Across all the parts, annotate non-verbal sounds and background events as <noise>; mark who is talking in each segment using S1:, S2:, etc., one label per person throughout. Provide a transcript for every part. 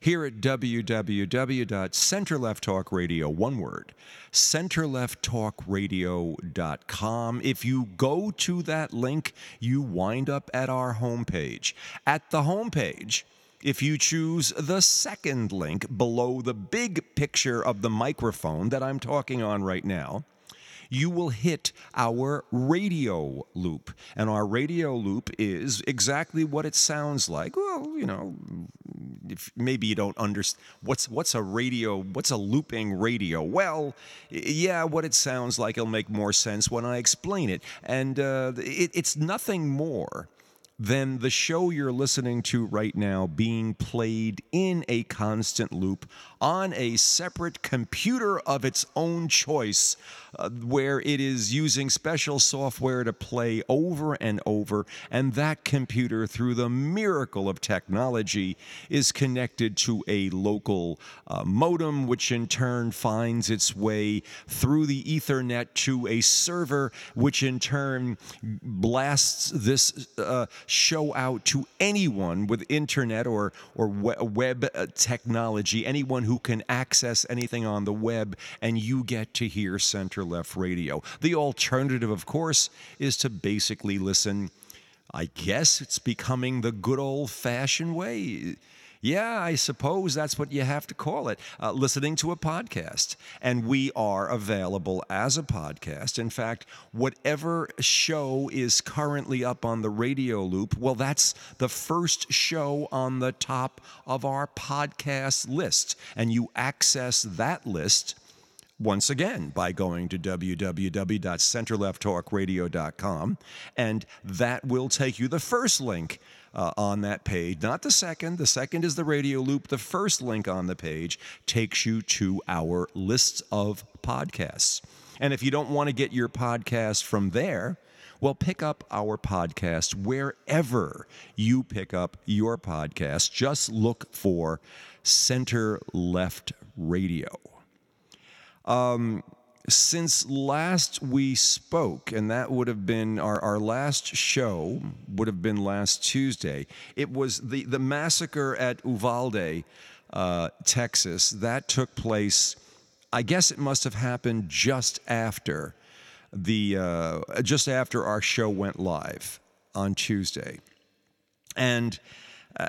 S1: here at www.centerlefttalkradio, one word, centerlefttalkradio.com. If you go to that link, you wind up at our homepage. At the homepage, if you choose the second link below the big picture of the microphone that I'm talking on right now, you will hit our radio loop. And our radio loop is exactly what it sounds like. Well, you know, if maybe you don't understand what's what's a radio, what's a looping radio? Well, yeah, what it sounds like it'll make more sense when I explain it. And uh, it, it's nothing more than the show you're listening to right now being played in a constant loop on a separate computer of its own choice, uh, where it is using special software to play over and over. And that computer, through the miracle of technology, is connected to a local uh, modem, which in turn finds its way through the Ethernet to a server, which in turn blasts this uh, show out to anyone with internet or, or web uh, technology, anyone who who can access anything on the web, and you get to hear center left radio. The alternative, of course, is to basically listen. I guess it's becoming the good old fashioned way yeah, I suppose that's what you have to call it, uh, listening to a podcast. And we are available as a podcast. In fact, whatever show is currently up on the radio loop, well, that's the first show on the top of our podcast list. And you access that list once again by going to www.centerlefttalkradio.com and that will take you the first link uh, on that page, not the second. The second is the radio loop. The first link on the page takes you to our list of podcasts. And if you don't want to get your podcast from there, well, pick up our podcast wherever you pick up your podcast. Just look for Center Left Radio. Um, since last we spoke, and that would have been our, our last show, would have been last Tuesday, it was the, the massacre at Uvalde, uh, Texas. That took place, I guess it must have happened just after the uh, just after our show went live on Tuesday. And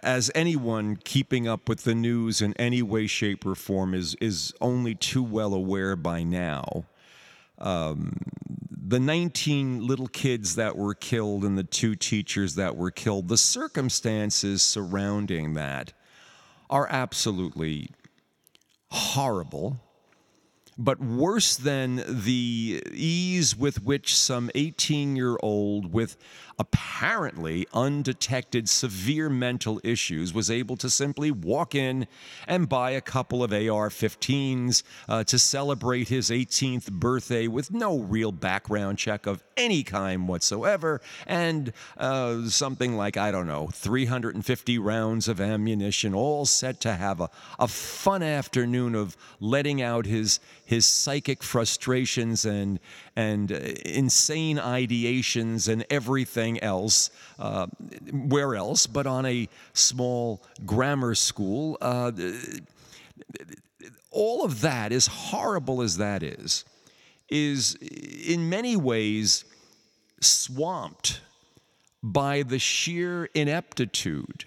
S1: as anyone keeping up with the news in any way, shape, or form is is only too well aware by now. Um, the 19 little kids that were killed and the two teachers that were killed, the circumstances surrounding that are absolutely horrible. But worse than the ease with which some 18 year old with apparently undetected severe mental issues was able to simply walk in and buy a couple of AR 15s uh, to celebrate his 18th birthday with no real background check of any kind whatsoever, and uh, something like, I don't know, 350 rounds of ammunition, all set to have a, a fun afternoon of letting out his, his psychic frustrations and, and uh, insane ideations and everything else. Uh, where else but on a small grammar school? Uh, all of that, as horrible as that is, is in many ways swamped by the sheer ineptitude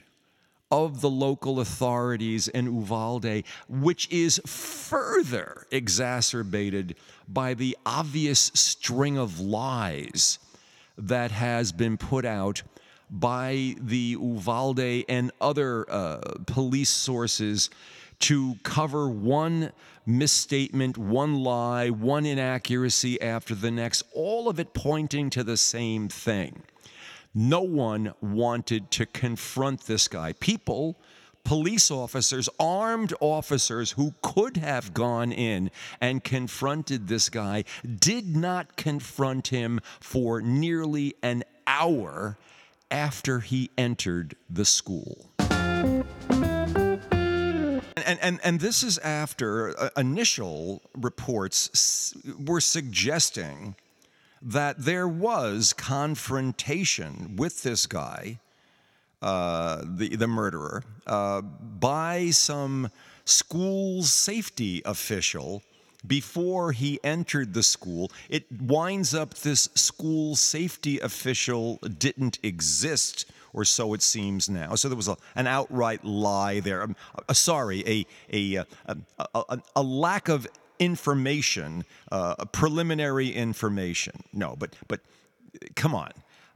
S1: of the local authorities in Uvalde, which is further exacerbated by the obvious string of lies that has been put out by the Uvalde and other uh, police sources to cover one misstatement, one lie, one inaccuracy after the next, all of it pointing to the same thing. No one wanted to confront this guy. People police officers, armed officers who could have gone in and confronted this guy, did not confront him for nearly an hour after he entered the school. And, and, and this is after uh, initial reports were suggesting that there was confrontation with this guy, uh, the, the murderer, uh, by some school safety official before he entered the school. It winds up this school safety official didn't exist, or so it seems now. So there was a, an outright lie there. Um, uh, sorry, a, a, uh, a, a, a lack of information, uh, preliminary information. No, but but come on.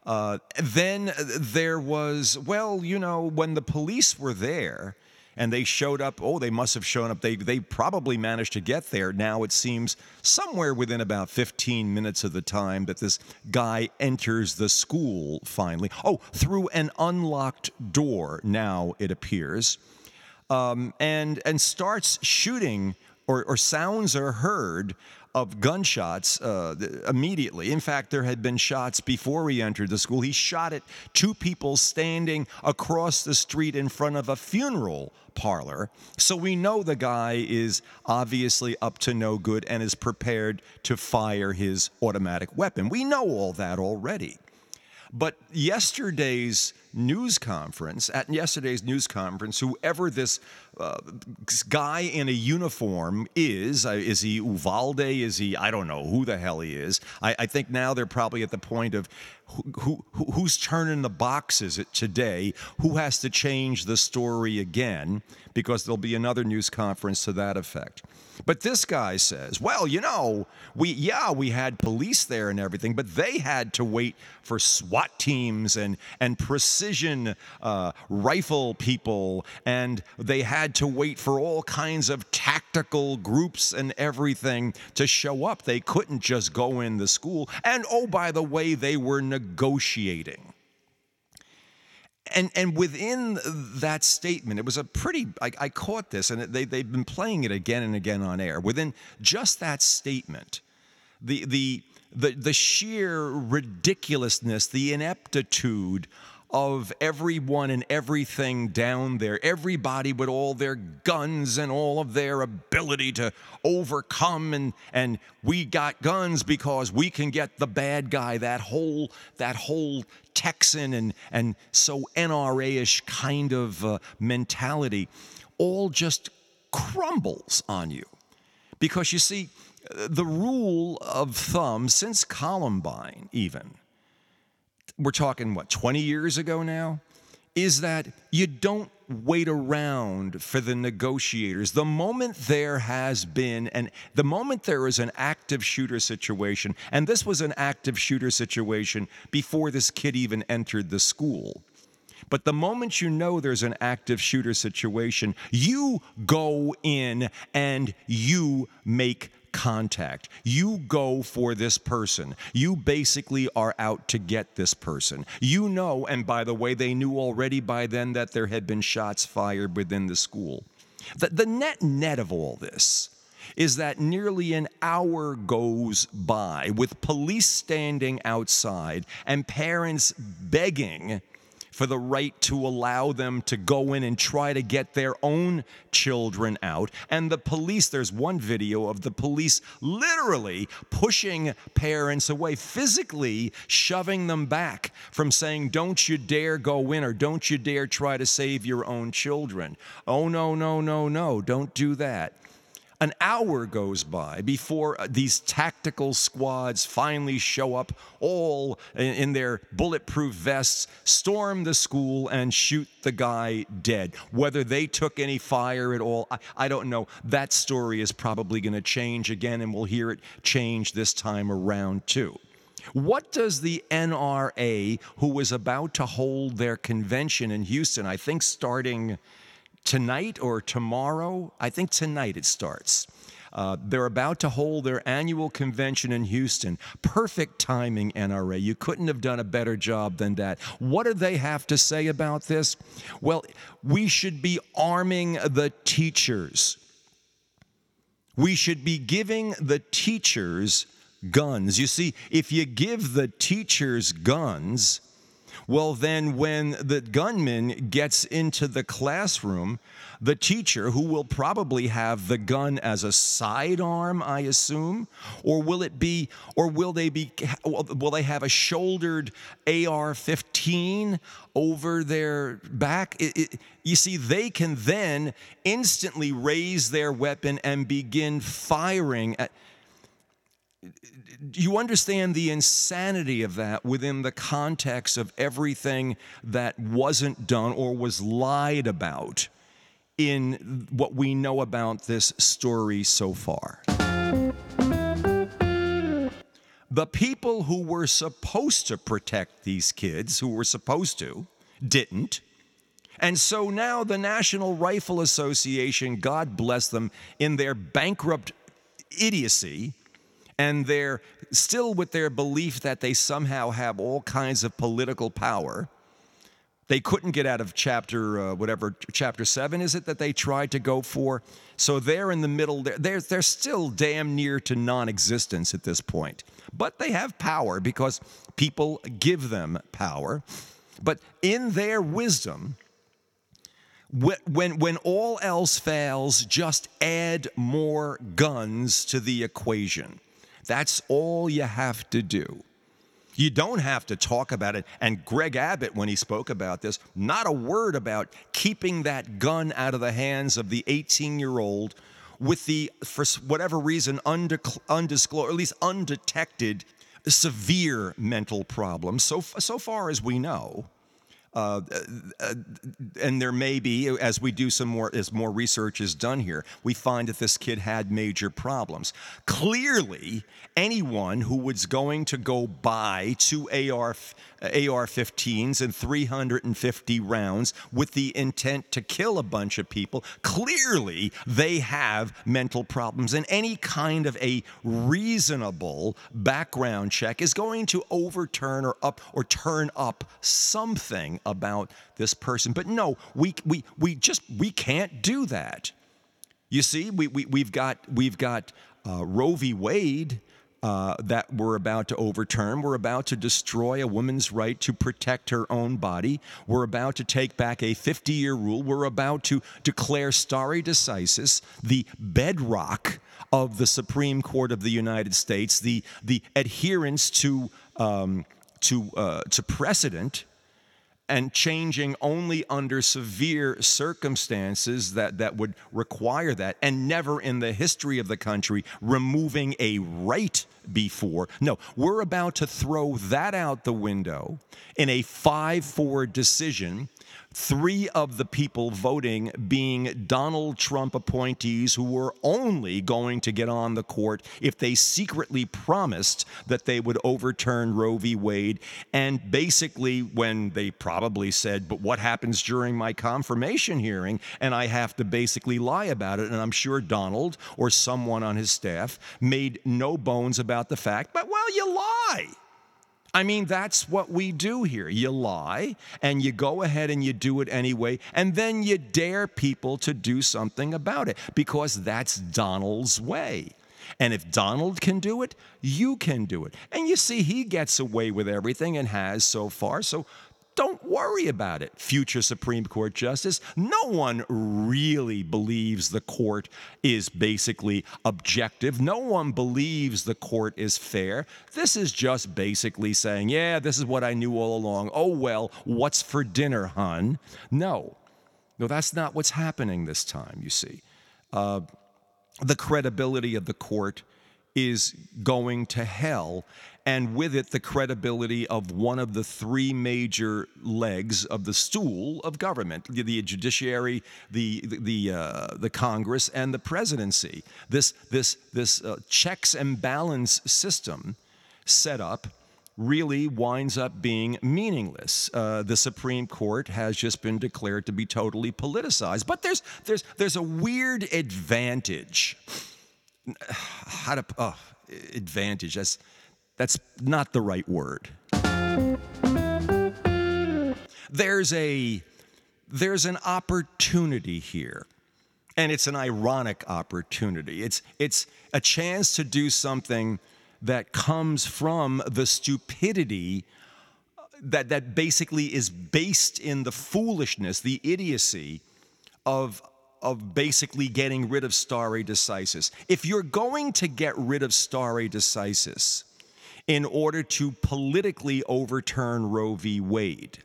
S1: Uh, then there was well, you know, when the police were there and they showed up. Oh, they must have shown up. They they probably managed to get there. Now it seems somewhere within about 15 minutes of the time that this guy enters the school finally. Oh, through an unlocked door. Now it appears, um, and and starts shooting or, or sounds are heard of gunshots uh, immediately. In fact, there had been shots before he entered the school. He shot at two people standing across the street in front of a funeral parlor. So we know the guy is obviously up to no good and is prepared to fire his automatic weapon. We know all that already. But yesterday's news conference, at yesterday's news conference, whoever this uh, guy in a uniform is, uh, is he Uvalde? Is he, I don't know who the hell he is. I, I think now they're probably at the point of who, who, who's turning the boxes today, who has to change the story again, because there'll be another news conference to that effect. But this guy says, well, you know, we yeah, we had police there and everything, but they had to wait for SWAT teams and and precision uh, rifle people, and they had to wait for all kinds of tactical groups and everything to show up. They couldn't just go in the school. And oh, by the way, they were negotiating and and within that statement, it was a pretty. I, I caught this, and they they've been playing it again and again on air. Within just that statement, the the the the sheer ridiculousness, the ineptitude of everyone and everything down there, everybody with all their guns and all of their ability to overcome and and we got guns because we can get the bad guy, that whole that whole Texan and and so NRA-ish kind of uh, mentality all just crumbles on you. Because you see, the rule of thumb since Columbine, even, we're talking what 20 years ago now is that you don't wait around for the negotiators. The moment there has been and the moment there is an active shooter situation and this was an active shooter situation before this kid even entered the school. But the moment you know there's an active shooter situation, you go in and you make contact. You go for this person. You basically are out to get this person. You know, and by the way, they knew already by then that there had been shots fired within the school. The, the net net of all this is that nearly an hour goes by with police standing outside and parents begging for the right to allow them to go in and try to get their own children out. And the police, there's one video of the police literally pushing parents away, physically shoving them back from saying, Don't you dare go in or don't you dare try to save your own children. Oh, no, no, no, no, don't do that an hour goes by before uh, these tactical squads finally show up, all in, their bulletproof vests, storm the school, and shoot the guy dead. Whether they took any fire at all, I, I don't know. That story is probably going to change again, and we'll hear it change this time around, too. What does the NRA, who was about to hold their convention in Houston, I think starting tonight or tomorrow. I think tonight it starts. Uh, they're about to hold their annual convention in Houston. Perfect timing, NRA. You couldn't have done a better job than that. What do they have to say about this? Well, we should be arming the teachers. We should be giving the teachers guns. You see, if you give the teachers guns, well, then when the gunman gets into the classroom, the teacher, who will probably have the gun as a sidearm, I assume, or will it be, or will they be, will they have a shouldered AR 15 over their back? It, it, you see, they can then instantly raise their weapon and begin firing at you understand the insanity of that within the context of everything that wasn't done or was lied about in what we know about this story so far. The people who were supposed to protect these kids, who were supposed to, didn't. And so now the National Rifle Association, God bless them, in their bankrupt idiocy, and they're still with their belief that they somehow have all kinds of political power. They couldn't get out of chapter, uh, whatever, chapter seven, is it, that they tried to go for? So they're in the middle. They're, they're, still damn near to non existence at this point. But they have power because people give them power. But in their wisdom, when, when all else fails, just add more guns to the equation. That's all you have to do. You don't have to talk about it. And Greg Abbott, when he spoke about this, not a word about keeping that gun out of the hands of the 18 year old with the, for whatever reason, undisclosed, or at least undetected, severe mental problems, so, so far as we know. Uh, uh, and there may be, as we do some more, as more research is done here, we find that this kid had major problems. Clearly, anyone who was going to go buy two AR AR-15s and 350 rounds with the intent to kill a bunch of people, clearly they have mental problems, and any kind of a reasonable background check is going to overturn or up or turn up something about this person. But no, we, we, we just we can't do that. You see, we, we, we've got, we've got uh, Roe v. Wade uh, that we're about to overturn. We're about to destroy a woman's right to protect her own body. We're about to take back a 50 year rule. We're about to declare stare decisis, the bedrock of the Supreme Court of the United States, the, the adherence to, um, to, uh, to precedent and changing only under severe circumstances that, that would require that, and never in the history of the country removing a right before. No, we're about to throw that out the window in a 5 4 decision three of the people voting being Donald Trump appointees who were only going to get on the court if they secretly promised that they would overturn Roe v. Wade. And basically, when they probably said, But what happens during my confirmation hearing? And I have to basically lie about it. And I'm sure Donald or someone on his staff made no bones about the fact, but well, you lie. I mean, that's what we do here. You lie and you go ahead and you do it anyway, and then you dare people to do something about it because that's Donald's way. And if Donald can do it, you can do it. And you see, he gets away with everything and has so far. So don't worry about it, future Supreme Court Justice. No one really believes the court is basically objective. No one believes the court is fair. This is just basically saying, yeah, this is what I knew all along. Oh, well, what's for dinner, hun? No. No, that's not what's happening this time, you see. Uh, the credibility of the court is going to hell and with it the credibility of one of the three major legs of the stool of government the, the judiciary the the uh, the congress and the presidency this this this uh, checks and balance system set up really winds up being meaningless. Uh, the Supreme Court has just been declared to be totally politicized. But there's there's there's a weird advantage <sighs> how to oh, advantage. That's that's not the right word. There's a there's an opportunity here. And it's an ironic opportunity. It's it's a chance to do something that comes from the stupidity uh, that that basically is based in the foolishness, the idiocy of of basically getting rid of stare decisis. If you're going to get rid of stare decisis in order to politically overturn Roe v. Wade,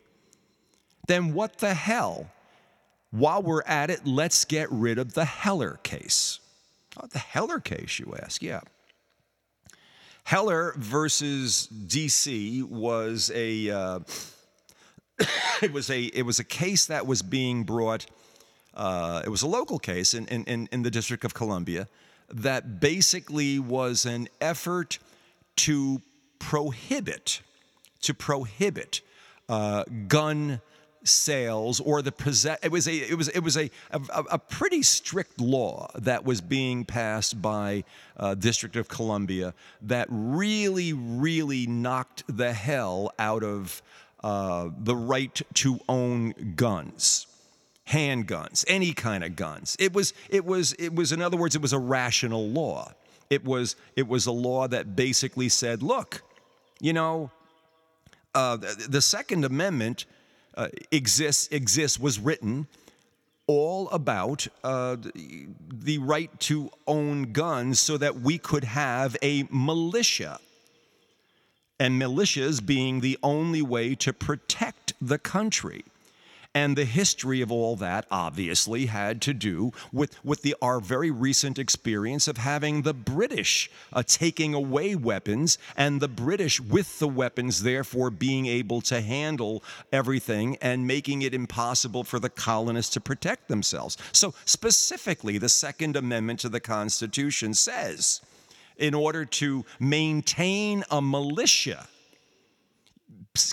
S1: then what the hell? While we're at it, let's get rid of the Heller case. Oh, the Heller case, you ask? Yeah. Heller versus DC was a uh, <coughs> it was a it was a case that was being brought. Uh, it was a local case in, in, in the District of Columbia that basically was an effort to prohibit to prohibit uh, gun sales or the possess it was a it was it was a, a, a pretty strict law that was being passed by uh, District of Columbia that really really knocked the hell out of uh, the right to own guns handguns any kind of guns. It was it was it was in other words it was a rational law it was it was a law that basically said look you know uh, the, the Second Amendment uh, exists exists was written all about uh, the right to own guns so that we could have a militia. And militias being the only way to protect the country. And the history of all that obviously had to do with, with the, our very recent experience of having the British uh, taking away weapons and the British with the weapons, therefore being able to handle everything and making it impossible for the colonists to protect themselves. So, specifically, the Second Amendment to the Constitution says in order to maintain a militia,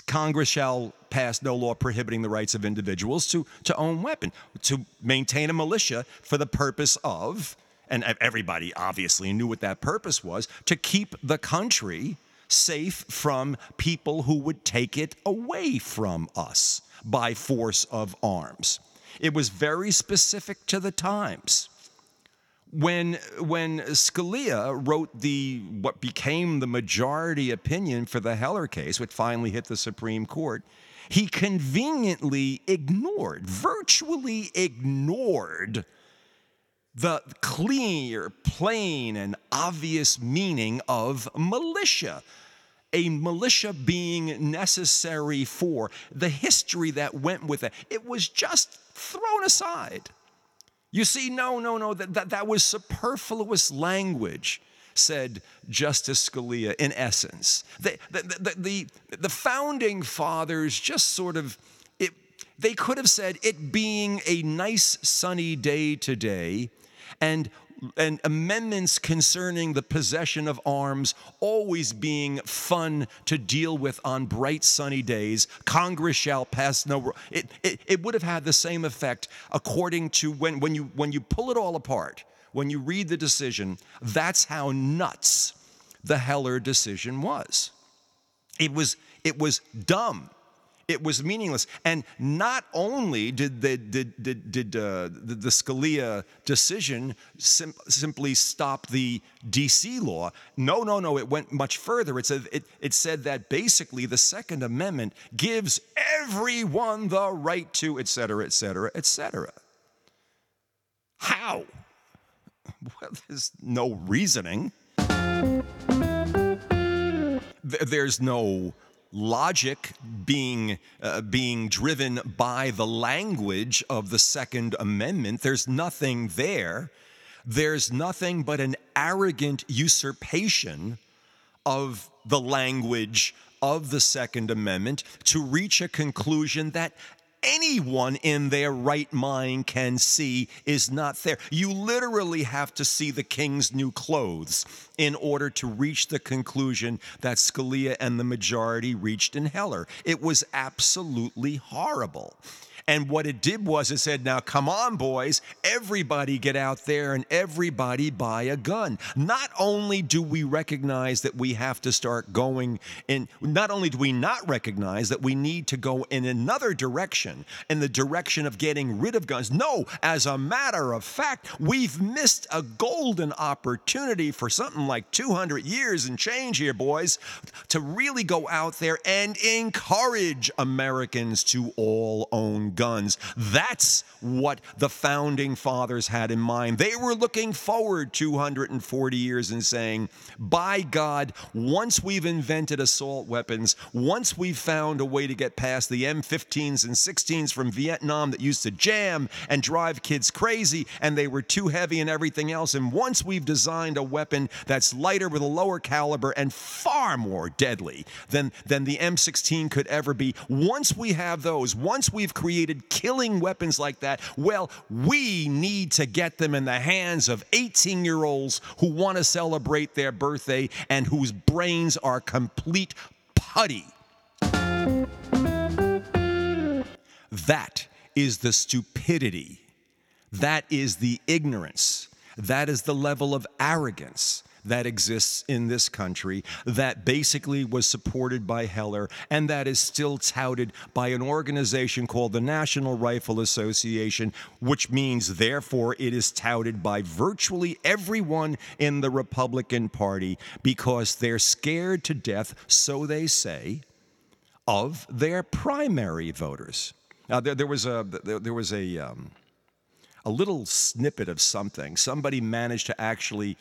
S1: Congress shall pass no law prohibiting the rights of individuals to, to own weapon, to maintain a militia for the purpose of, and everybody obviously knew what that purpose was, to keep the country safe from people who would take it away from us by force of arms. It was very specific to the times when when Scalia wrote the what became the majority opinion for the Heller case, which finally hit the Supreme Court, he conveniently ignored, virtually ignored the clear, plain, and obvious meaning of militia. A militia being necessary for the history that went with it. It was just thrown aside. You see, no, no, no, that, that, that was superfluous language, said Justice Scalia in essence. The, the, the, the, the founding fathers just sort of, it, they could have said it being a nice sunny day today and and amendments concerning the possession of arms always being fun to deal with on bright sunny days. Congress shall pass no. It, it, it would have had the same effect according to when, when, you, when you pull it all apart, when you read the decision, that's how nuts the Heller decision was. It was, it was dumb it was meaningless. And not only did the, did, did, did, uh, the, the, Scalia decision sim- simply stop the DC law, no, no, no, it went much further. It said, it, it said that basically the Second Amendment gives everyone the right to, et cetera, et cetera, et cetera. How? <laughs> Well, there's no reasoning. There's no logic being uh, being driven by the language of the second amendment. There's nothing there. There's nothing but an arrogant usurpation of the language of the second amendment to reach a conclusion that anyone in their right mind can see is not there. You literally have to see the king's new clothes in order to reach the conclusion that Scalia and the majority reached in Heller. It was absolutely horrible. And what it did was it said, now come on, boys, everybody get out there and everybody buy a gun. Not only do we recognize that we have to start going in, not only do we not recognize that we need to go in another direction, in the direction of getting rid of guns. No, as a matter of fact, we've missed a golden opportunity for something like 200 years and change here, boys, to really go out there and encourage Americans to all own guns. That's what the founding fathers had in mind. They were looking forward 240 years and saying, by God, once we've invented assault weapons, once we've found a way to get past the M15s and 16s from Vietnam that used to jam and drive kids crazy and they were too heavy and everything else, and once we've designed a weapon that's lighter with a lower caliber and far more deadly than, than the M16 could ever be, once we have those, once we've created created killing weapons like that, well, we need to get them in the hands of 18 year olds who want to celebrate their birthday and whose brains are complete putty. That is the stupidity. That is the ignorance. That is the level of arrogance that exists in this country that basically was supported by Heller and that is still touted by an organization called the National Rifle Association, which means, therefore, it is touted by virtually everyone in the Republican Party because they're scared to death, so they say, of their primary voters. Now, there, there was a there, there was a um, a little snippet of something. Somebody managed to actually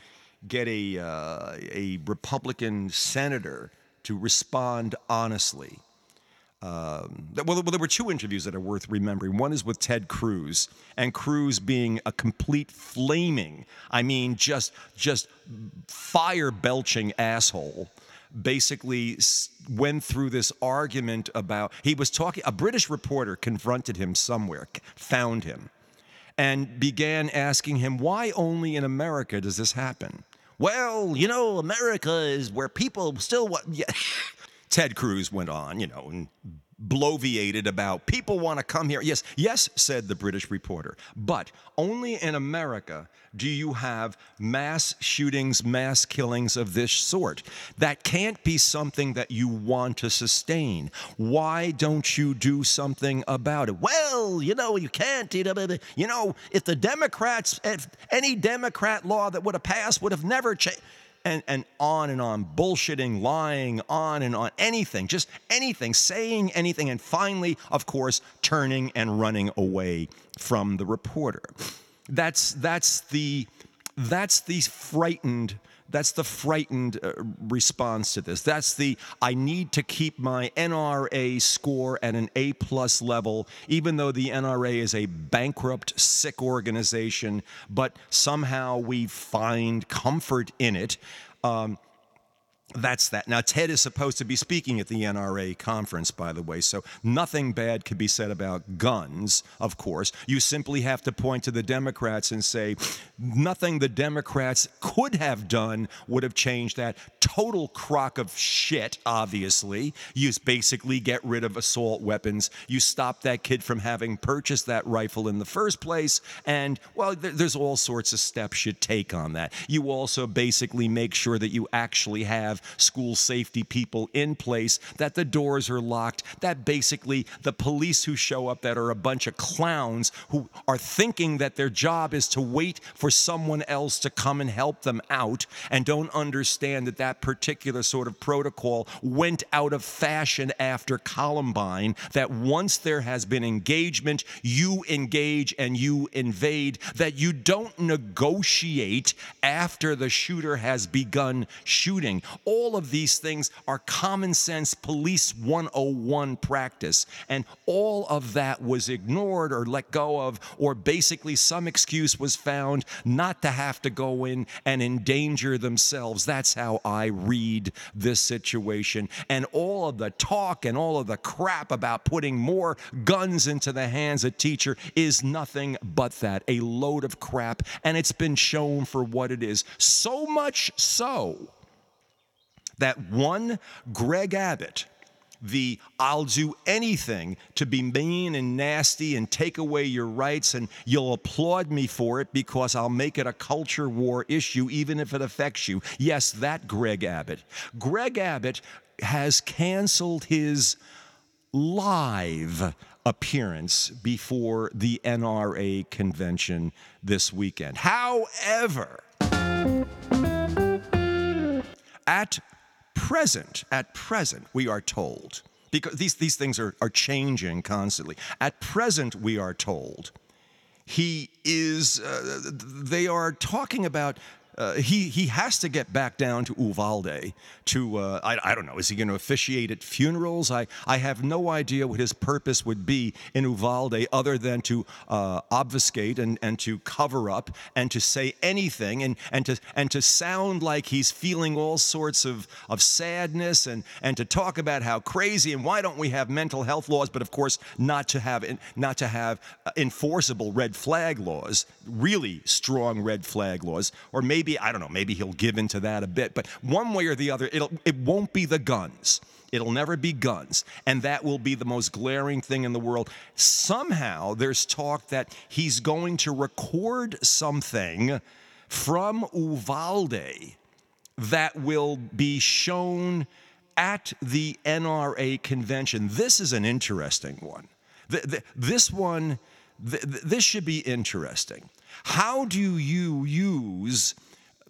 S1: get a, uh, a Republican senator to respond honestly. Um, well, there were two interviews that are worth remembering. One is with Ted Cruz, and Cruz being a complete flaming, I mean, just just fire belching asshole. Basically, went through this argument about he was talking. A British reporter confronted him somewhere, found him, and began asking him why only in America does this happen well, you know, America is where people still want. <laughs> Yeah. Ted Cruz went on, you know, and bloviated about people want to come here. Yes, yes, said the British reporter, but only in America do you have mass shootings, mass killings of this sort. That can't be something that you want to sustain. Why don't you do something about it? Well, you know, you can't. You know, if the Democrats, if any Democrat law that would have passed would have never changed and, and on and on, bullshitting, lying, on and on, anything, just anything, saying anything, and finally, of course, turning and running away from the reporter. That's, that's, the, that's the frightened that's the frightened uh, response to this. That's the I need to keep my NRA score at an A plus level, even though the NRA is a bankrupt, sick organization, but somehow we find comfort in it. Um, that's that. Now, Ted is supposed to be speaking at the NRA conference, by the way, so nothing bad could be said about guns, of course. You simply have to point to the Democrats and say, nothing the Democrats could have done would have changed that. Total crock of shit, obviously. You basically get rid of assault weapons. You stop that kid from having purchased that rifle in the first place. And, well, there's all sorts of steps you take on that. You also basically make sure that you actually have school safety people in place, that the doors are locked, that basically the police who show up that are a bunch of clowns who are thinking that their job is to wait for someone else to come and help them out and don't understand that that particular sort of protocol went out of fashion after Columbine, that once there has been engagement, you engage and you invade, that you don't negotiate after the shooter has begun shooting all of these things are common sense police 101 practice. And all of that was ignored or let go of, or basically some excuse was found not to have to go in and endanger themselves. That's how I read this situation. And all of the talk and all of the crap about putting more guns into the hands of teacher is nothing but that a load of crap. And it's been shown for what it is. So much so that one Greg Abbott the I'll do anything to be mean and nasty and take away your rights, and you'll applaud me for it because I'll make it a culture war issue, even if it affects you. Yes, that Greg Abbott. Greg Abbott has canceled his live appearance before the NRA convention this weekend. However, at present, at present, we are told, because these, these things are, are changing constantly. At present, we are told, he is, uh, they are talking about uh, he he has to get back down to Uvalde to uh, I, I don't know is he going to officiate at funerals? I I have no idea what his purpose would be in Uvalde other than to uh, obfuscate and, and to cover up and to say anything and and to and to sound like he's feeling all sorts of of sadness and and to talk about how crazy and why don't we have mental health laws but of course not to have not to have uh, enforceable red flag laws really strong red flag laws or maybe maybe I don't know, maybe he'll give into that a bit, but one way or the other, it'll it won't be the guns. It'll never be guns. And that will be the most glaring thing in the world. Somehow there's talk that he's going to record something from Uvalde that will be shown at the NRA convention. This is an interesting one. This one, this should be interesting. How do you use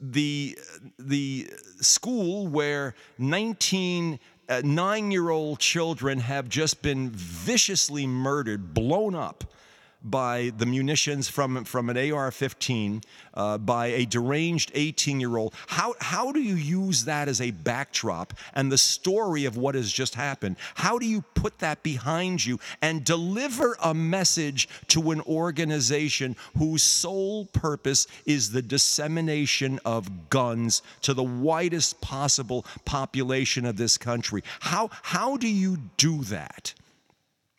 S1: the the school where 19 uh, nine-year-old children have just been viciously murdered, blown up by the munitions from, from an AR 15 uh, by a deranged 18 year old. How, how do you use that as a backdrop and the story of what has just happened? How do you put that behind you and deliver a message to an organization whose sole purpose is the dissemination of guns to the widest possible population of this country? How, how do you do that?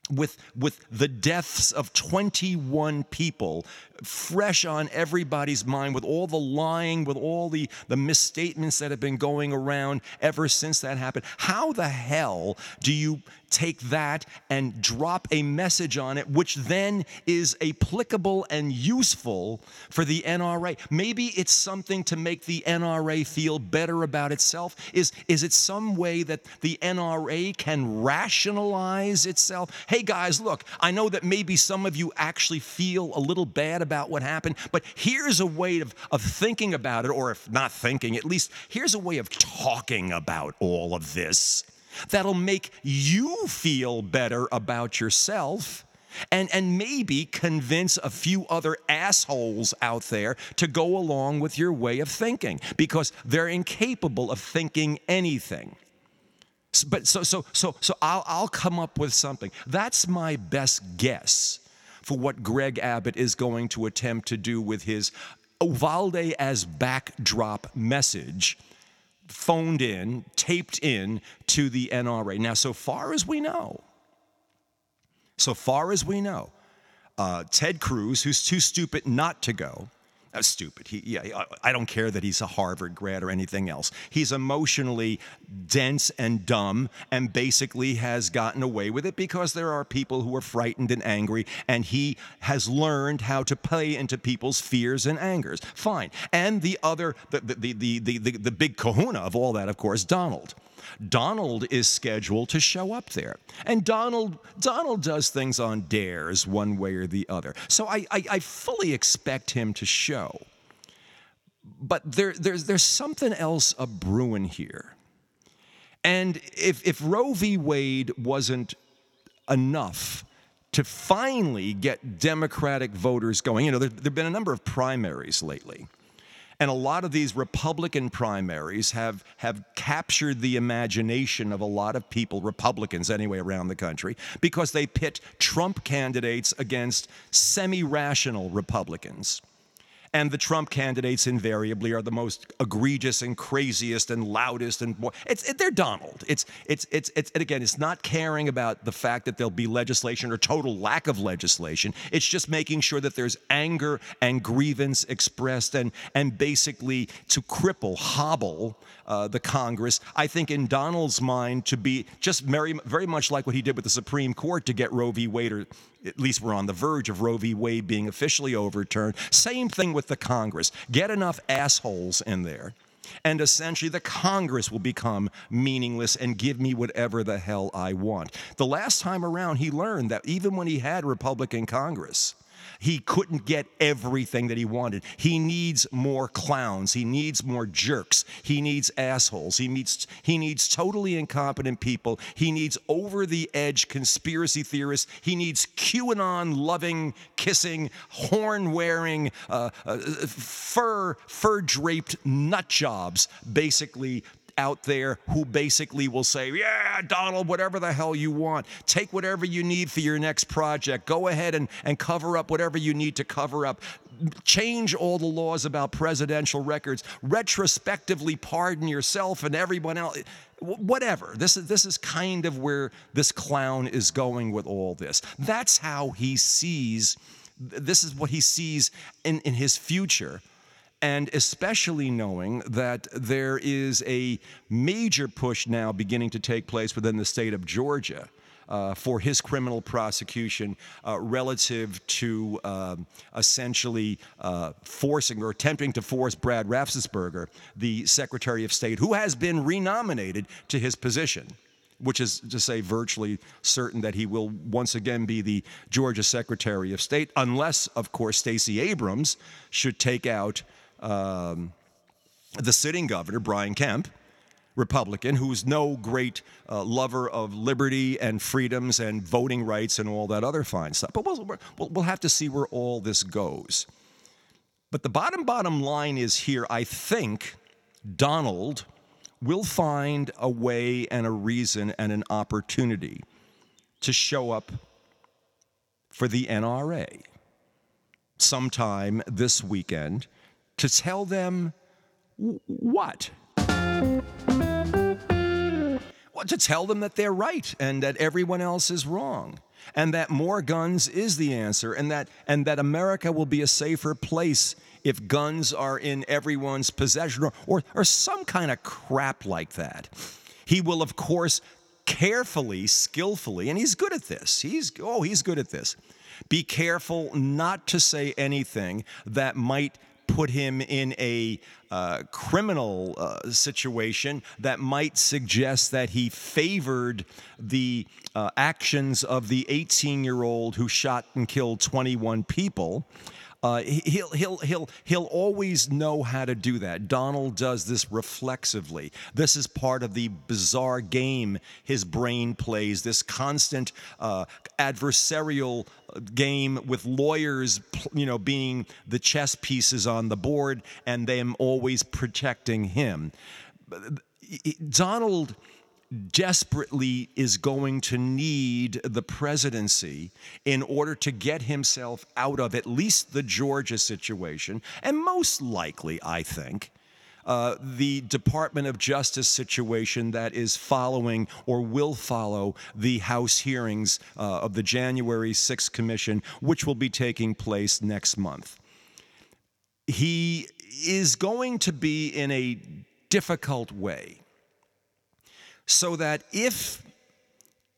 S1: With, with the deaths of 21 people fresh on everybody's mind, with all the lying, with all the, the misstatements that have been going around ever since that happened. How the hell do you take that and drop a message on it, which then is applicable and useful for the NRA. Maybe it's something to make the NRA feel better about itself. Is, is it some way that the NRA can rationalize itself? Hey guys, look, I know that maybe some of you actually feel a little bad about what happened, but here's a way of, of thinking about it, or if not thinking, at least here's a way of talking about all of this that'll make you feel better about yourself and, and maybe convince a few other assholes out there to go along with your way of thinking because they're incapable of thinking anything. But so so so so I'll I'll come up with something. That's my best guess for what Greg Abbott is going to attempt to do with his Uvalde as backdrop message phoned in, taped in to the NRA. Now, so far as we know, so far as we know, uh, Ted Cruz, who's too stupid not to go, stupid. He, yeah, I don't care that he's a Harvard grad or anything else. He's emotionally dense and dumb and basically has gotten away with it because there are people who are frightened and angry, and he has learned how to play into people's fears and angers. Fine. And the other, the, the, the, the, the, the big kahuna of all that, of course, Donald. Donald is scheduled to show up there. And Donald Donald does things on dares one way or the other. So I, I, I fully expect him to show. But there, there's, there's something else a brewing here. And if, if Roe v. Wade wasn't enough to finally get Democratic voters going, you know, there have been a number of primaries lately. And a lot of these Republican primaries have, have captured the imagination of a lot of people, Republicans anyway, around the country, because they pit Trump candidates against semi rational Republicans. And the Trump candidates invariably are the most egregious and craziest and loudest and. It's it, they're Donald. It's it's it's it's and again, it's not caring about the fact that there'll be legislation or total lack of legislation. It's just making sure that there's anger and grievance expressed and and basically to cripple, hobble uh, the Congress. I think in Donald's mind to be just very very much like what he did with the Supreme Court to get Roe v. Wade or at least we're on the verge of Roe v. Wade being officially overturned. Same thing with the Congress. Get enough assholes in there, and essentially the Congress will become meaningless and give me whatever the hell I want. The last time around, he learned that even when he had Republican Congress, he couldn't get everything that he wanted. He needs more clowns. He needs more jerks. He needs assholes. He needs he needs totally incompetent people. He needs over the edge conspiracy theorists. He needs QAnon loving, kissing, horn wearing, uh, uh, fur fur draped nut jobs, basically out there who basically will say, Yeah, Donald, whatever the hell you want. Take whatever you need for your next project. Go ahead and, and cover up whatever you need to cover up. Change all the laws about presidential records. Retrospectively pardon yourself and everyone else. Whatever. This is, this is kind of where this clown is going with all this. That's how he sees, this is what he sees in, in his future and especially knowing that there is a major push now beginning to take place within the state of Georgia. Uh, for his criminal prosecution uh, relative to uh, essentially uh, forcing or attempting to force Brad Raffensperger, the Secretary of State, who has been renominated to his position which is to say virtually certain that he will once again be the Georgia Secretary of State, unless, of course, Stacey Abrams should take out um, the sitting governor, Brian Kemp, Republican, who's no great uh, lover of liberty and freedoms and voting rights and all that other fine stuff. But we'll, we'll, we'll have to see where all this goes. But the bottom, bottom line is here I think Donald will find a way and a reason and an opportunity to show up for the NRA sometime this weekend to tell them what? Well, to tell them that they're right and that everyone else is wrong and that more guns is the answer and that and that America will be a safer place if guns are in everyone's possession or, or, or some kind of crap like that. He will of course carefully, skillfully, and he's good at this. He's oh, he's good at this. Be careful not to say anything that might put him in a uh, criminal uh, situation that might suggest that he favored the uh, actions of the 18 year old who shot and killed 21 people. Uh, he'll, he'll, he'll, he'll always know how to do that. Donald does this reflexively. This is part of the bizarre game his brain plays, this constant uh, adversarial uh, game with lawyers, you know, being the chess pieces on the board and them always protecting him. Donald desperately is going to need the presidency in order to get himself out of at least the Georgia situation, and most likely, I think, uh, the Department of Justice situation that is following or will follow the House hearings uh, of the January 6th Commission, which will be taking place next month. He is going to be in a difficult way so that if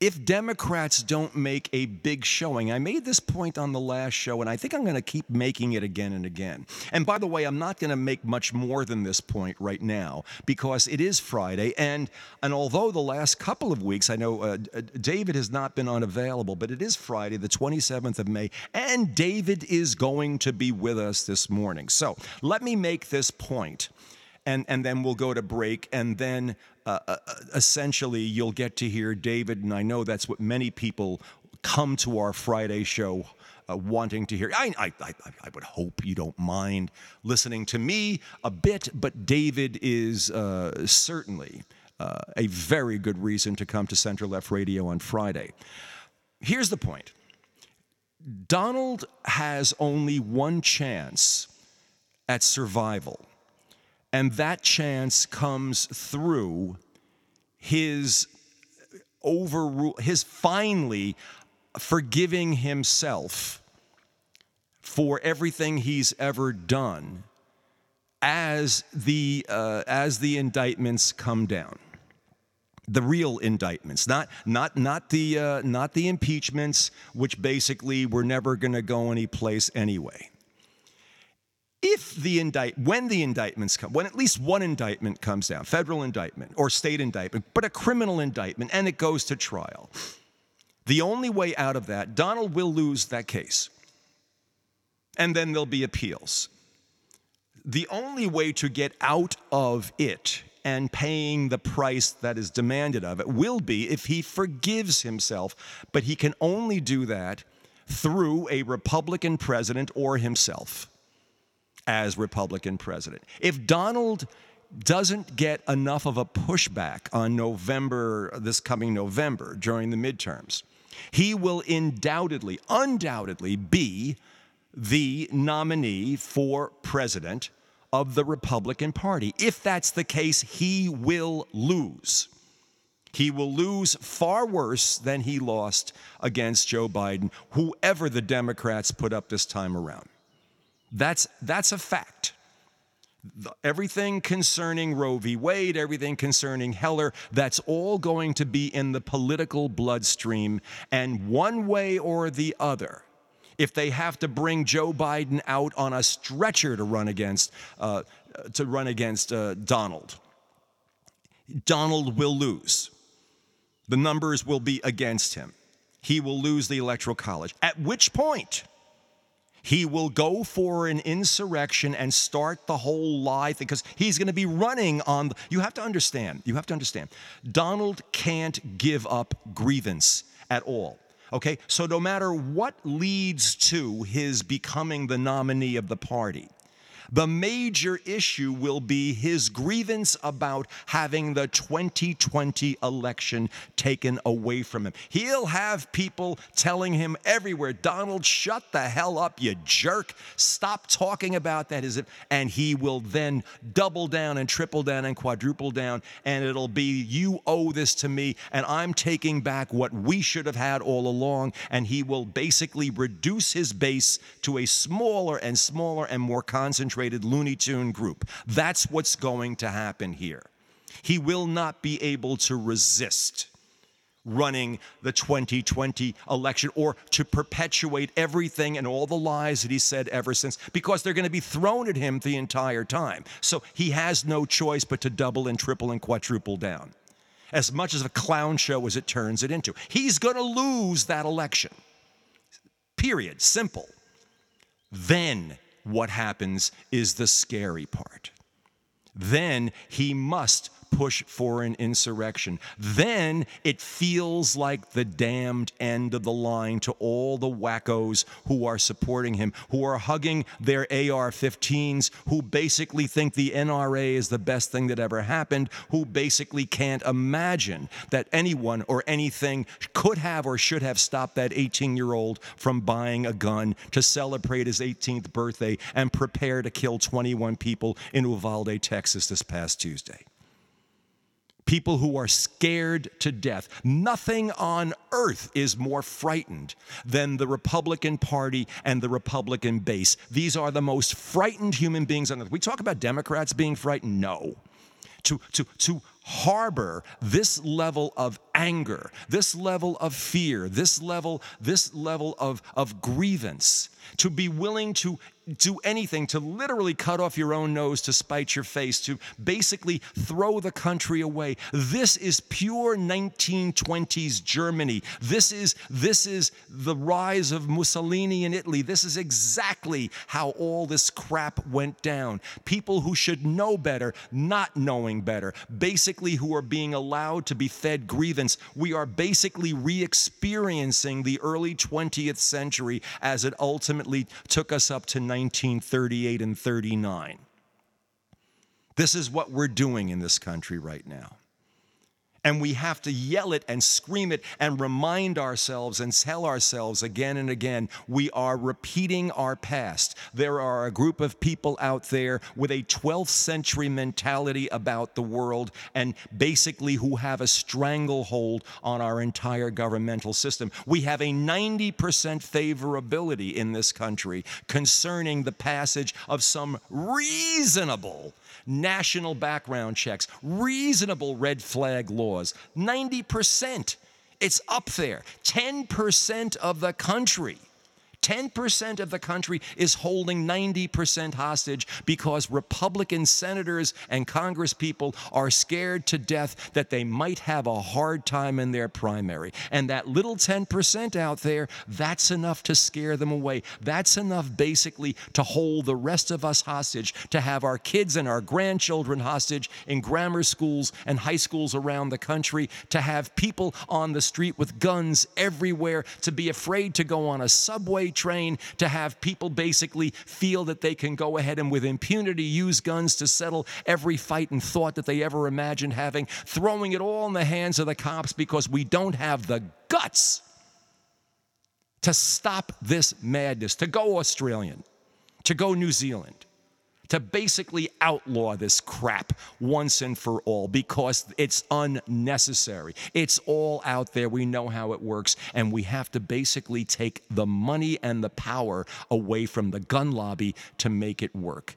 S1: if Democrats don't make a big showing, I made this point on the last show, and I think I'm going to keep making it again and again. And by the way, I'm not going to make much more than this point right now because it is Friday, and and although the last couple of weeks, I know uh, David has not been unavailable, but it is Friday, the 27th of May, and David is going to be with us this morning. So let me make this point and, and then we'll go to break. And then uh, uh, essentially you'll get to hear David. And I know that's what many people come to our Friday show uh, wanting to hear. I, I, I, I, would hope you don't mind listening to me a bit, but David is uh, certainly uh, a very good reason to come to Center Left Radio on Friday. Here's the point Donald has only one chance at survival. And that chance comes through his overrule his finally forgiving himself for everything he's ever done as the uh, as the indictments come down. The real indictments not not not the uh, not the impeachments which basically were never going to go any place anyway if the indict when the indictments come when at least one indictment comes down federal indictment or state indictment but a criminal indictment and it goes to trial the only way out of that donald will lose that case. And then there'll be appeals. The only way to get out of it and paying the price that is demanded of it will be if he forgives himself but he can only do that through a republican president or himself as Republican president. If Donald doesn't get enough of a pushback on November, this coming November during the midterms, he will undoubtedly, undoubtedly be the nominee for president of the Republican Party. If that's the case, he will lose. He will lose far worse than he lost against Joe Biden, whoever the Democrats put up this time around. That's, that's a fact. Everything concerning Roe v. Wade, everything concerning Heller, that's all going to be in the political bloodstream. And one way or the other, if they have to bring Joe Biden out on a stretcher to run against, uh, to run against uh, Donald, Donald will lose. The numbers will be against him. He will lose the Electoral College. At which point, he will go for an insurrection and start the whole lie because he's going to be running on. You have to understand, you have to understand, Donald can't give up grievance at all. Okay, so no matter what leads to his becoming the nominee of the party, the major issue will be his grievance about having the 2020 election taken away from him. He'll have people telling him everywhere, Donald, shut the hell up, you jerk. Stop talking about that. And he will then double down and triple down and quadruple down. And it'll be, you owe this to me, and I'm taking back what we should have had all along. And he will basically reduce his base to a smaller and smaller and more concentrated Looney Tune group. That's what's going to happen here. He will not be able to resist running the 2020 election or to perpetuate everything and all the lies that he said ever since because they're going to be thrown at him the entire time. So he has no choice but to double and triple and quadruple down. As much as a clown show as it turns it into, he's going to lose that election. Period. Simple. Then what happens is the scary part. Then he must push for an insurrection. Then it feels like the damned end of the line to all the wackos who are supporting him, who are hugging their AR 15s, who basically think the NRA is the best thing that ever happened, who basically can't imagine that anyone or anything could have or should have stopped that 18 year old from buying a gun to celebrate his 18th birthday and prepare to kill 21 people in Uvalde, Texas this past Tuesday people who are scared to death. Nothing on earth is more frightened than the Republican Party and the Republican base. These are the most frightened human beings on earth. We talk about Democrats being frightened. No. To, to, to harbor this level of anger, this level of fear, this level, this level of, of grievance, to be willing to do anything to literally cut off your own nose to spite your face, to basically throw the country away. This is pure 1920s Germany. This is, this is the rise of Mussolini in Italy. This is exactly how all this crap went down. People who should know better, not knowing better, basically who are being allowed to be fed grievance. We are basically re experiencing the early 20th century as it ultimately took us up to 1938 and 39. This is what we're doing in this country right now. And we have to yell it and scream it and remind ourselves and tell ourselves again and again we are repeating our past. There are a group of people out there with a 12th century mentality about the world and basically who have a stranglehold on our entire governmental system. We have a 90% favorability in this country concerning the passage of some reasonable national background checks, reasonable red flag laws. 90%. It's up there. 10% of the country 10% of the country is holding 90% hostage because Republican senators and congresspeople are scared to death that they might have a hard time in their primary. And that little 10% out there, that's enough to scare them away. That's enough basically to hold the rest of us hostage, to have our kids and our grandchildren hostage in grammar schools and high schools around the country, to have people on the street with guns everywhere, to be afraid to go on a subway train to have people basically feel that they can go ahead and with impunity use guns to settle every fight and thought that they ever imagined having, throwing it all in the hands of the cops because we don't have the guts to stop this madness, to go Australian, to go New Zealand to basically outlaw this crap once and for all because it's unnecessary. It's all out there. We know how it works. And we have to basically take the money and the power away from the gun lobby to make it work.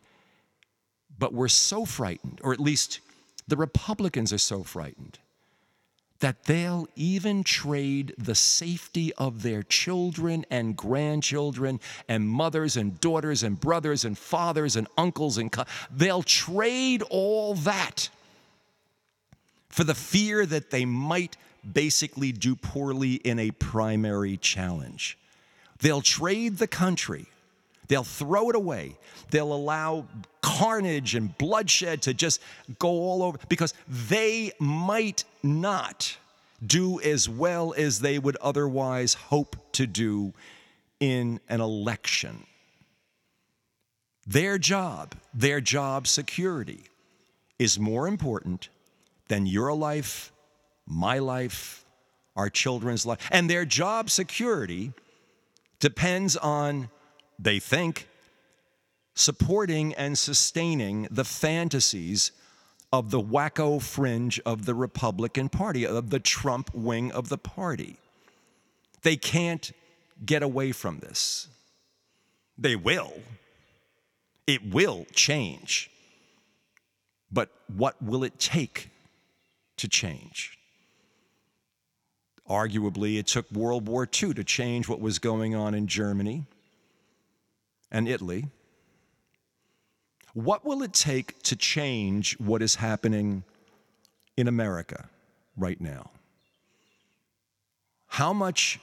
S1: But we're so frightened, or at least the Republicans are so frightened that they'll even trade the safety of their children and grandchildren and mothers and daughters and brothers and fathers and uncles and co- they'll trade all that for the fear that they might basically do poorly in a primary challenge. They'll trade the country. They'll throw it away. They'll allow carnage and bloodshed to just go all over because they might not do as well as they would otherwise hope to do in an election. Their job, their job security, is more important than your life, my life, our children's life. And their job security depends on, they think, supporting and sustaining the fantasies of the wacko fringe of the Republican Party, of the Trump wing of the party. They can't get away from this. They will. It will change. But what will it take to change? Arguably, it took World War II to change what was going on in Germany and Italy. What will it take to change what is happening in America right now? How much,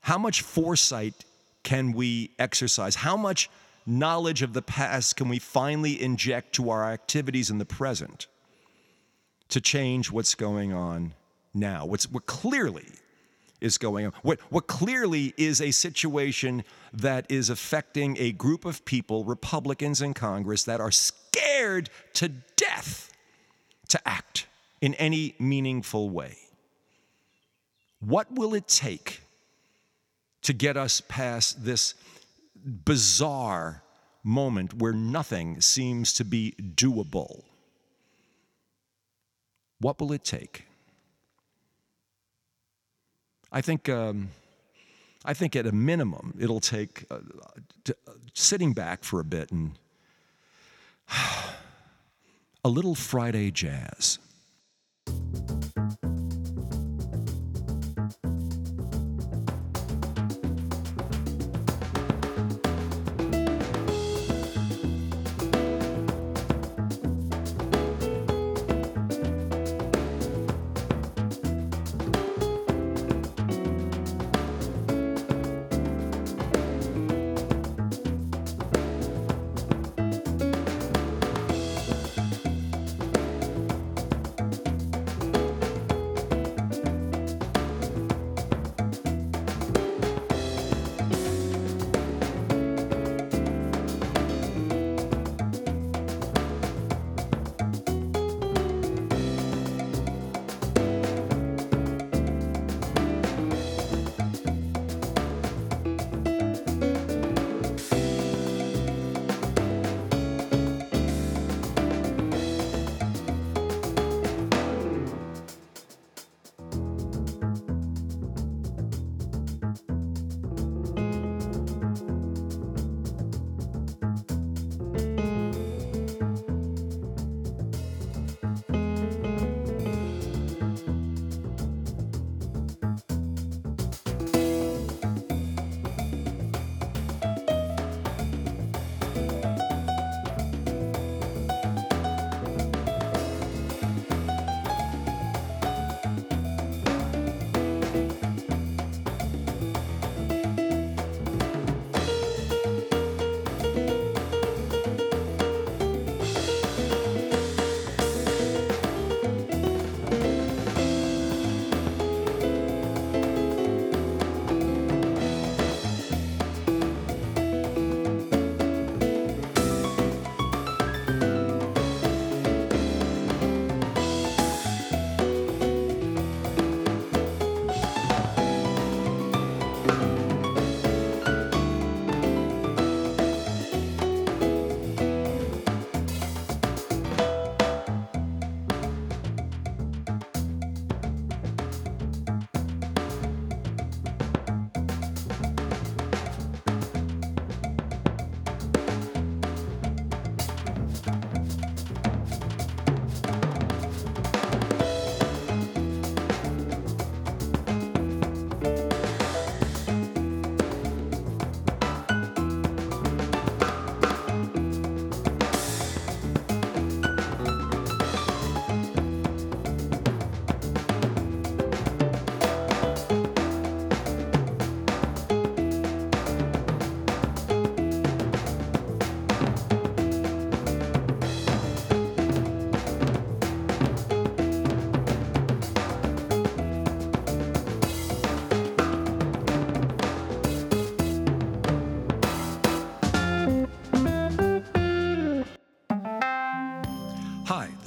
S1: how much foresight can we exercise? How much knowledge of the past can we finally inject to our activities in the present to change what's going on now? What's what clearly is going on. What, what clearly is a situation that is affecting a group of people, Republicans in Congress, that are scared to death to act in any meaningful way. What will it take to get us past this bizarre moment where nothing seems to be doable? What will it take? I think, um, I think at a minimum, it'll take uh, uh, sitting back for a bit and <sighs> a little Friday jazz.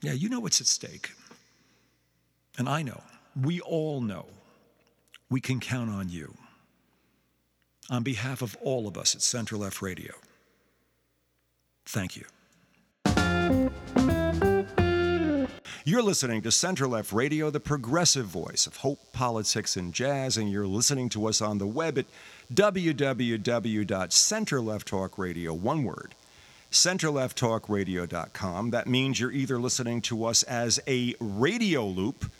S2: Yeah, you know what's at stake. And I know, we all know, we can count on you. On behalf of all of us at Center Left Radio, thank you.
S1: You're listening to Center Left Radio, the progressive voice of hope, politics, and jazz, and you're listening to us on the web at www.centerlefttalkradio, one word, centerlefttalkradio.com. That means you're either listening to us as a radio loop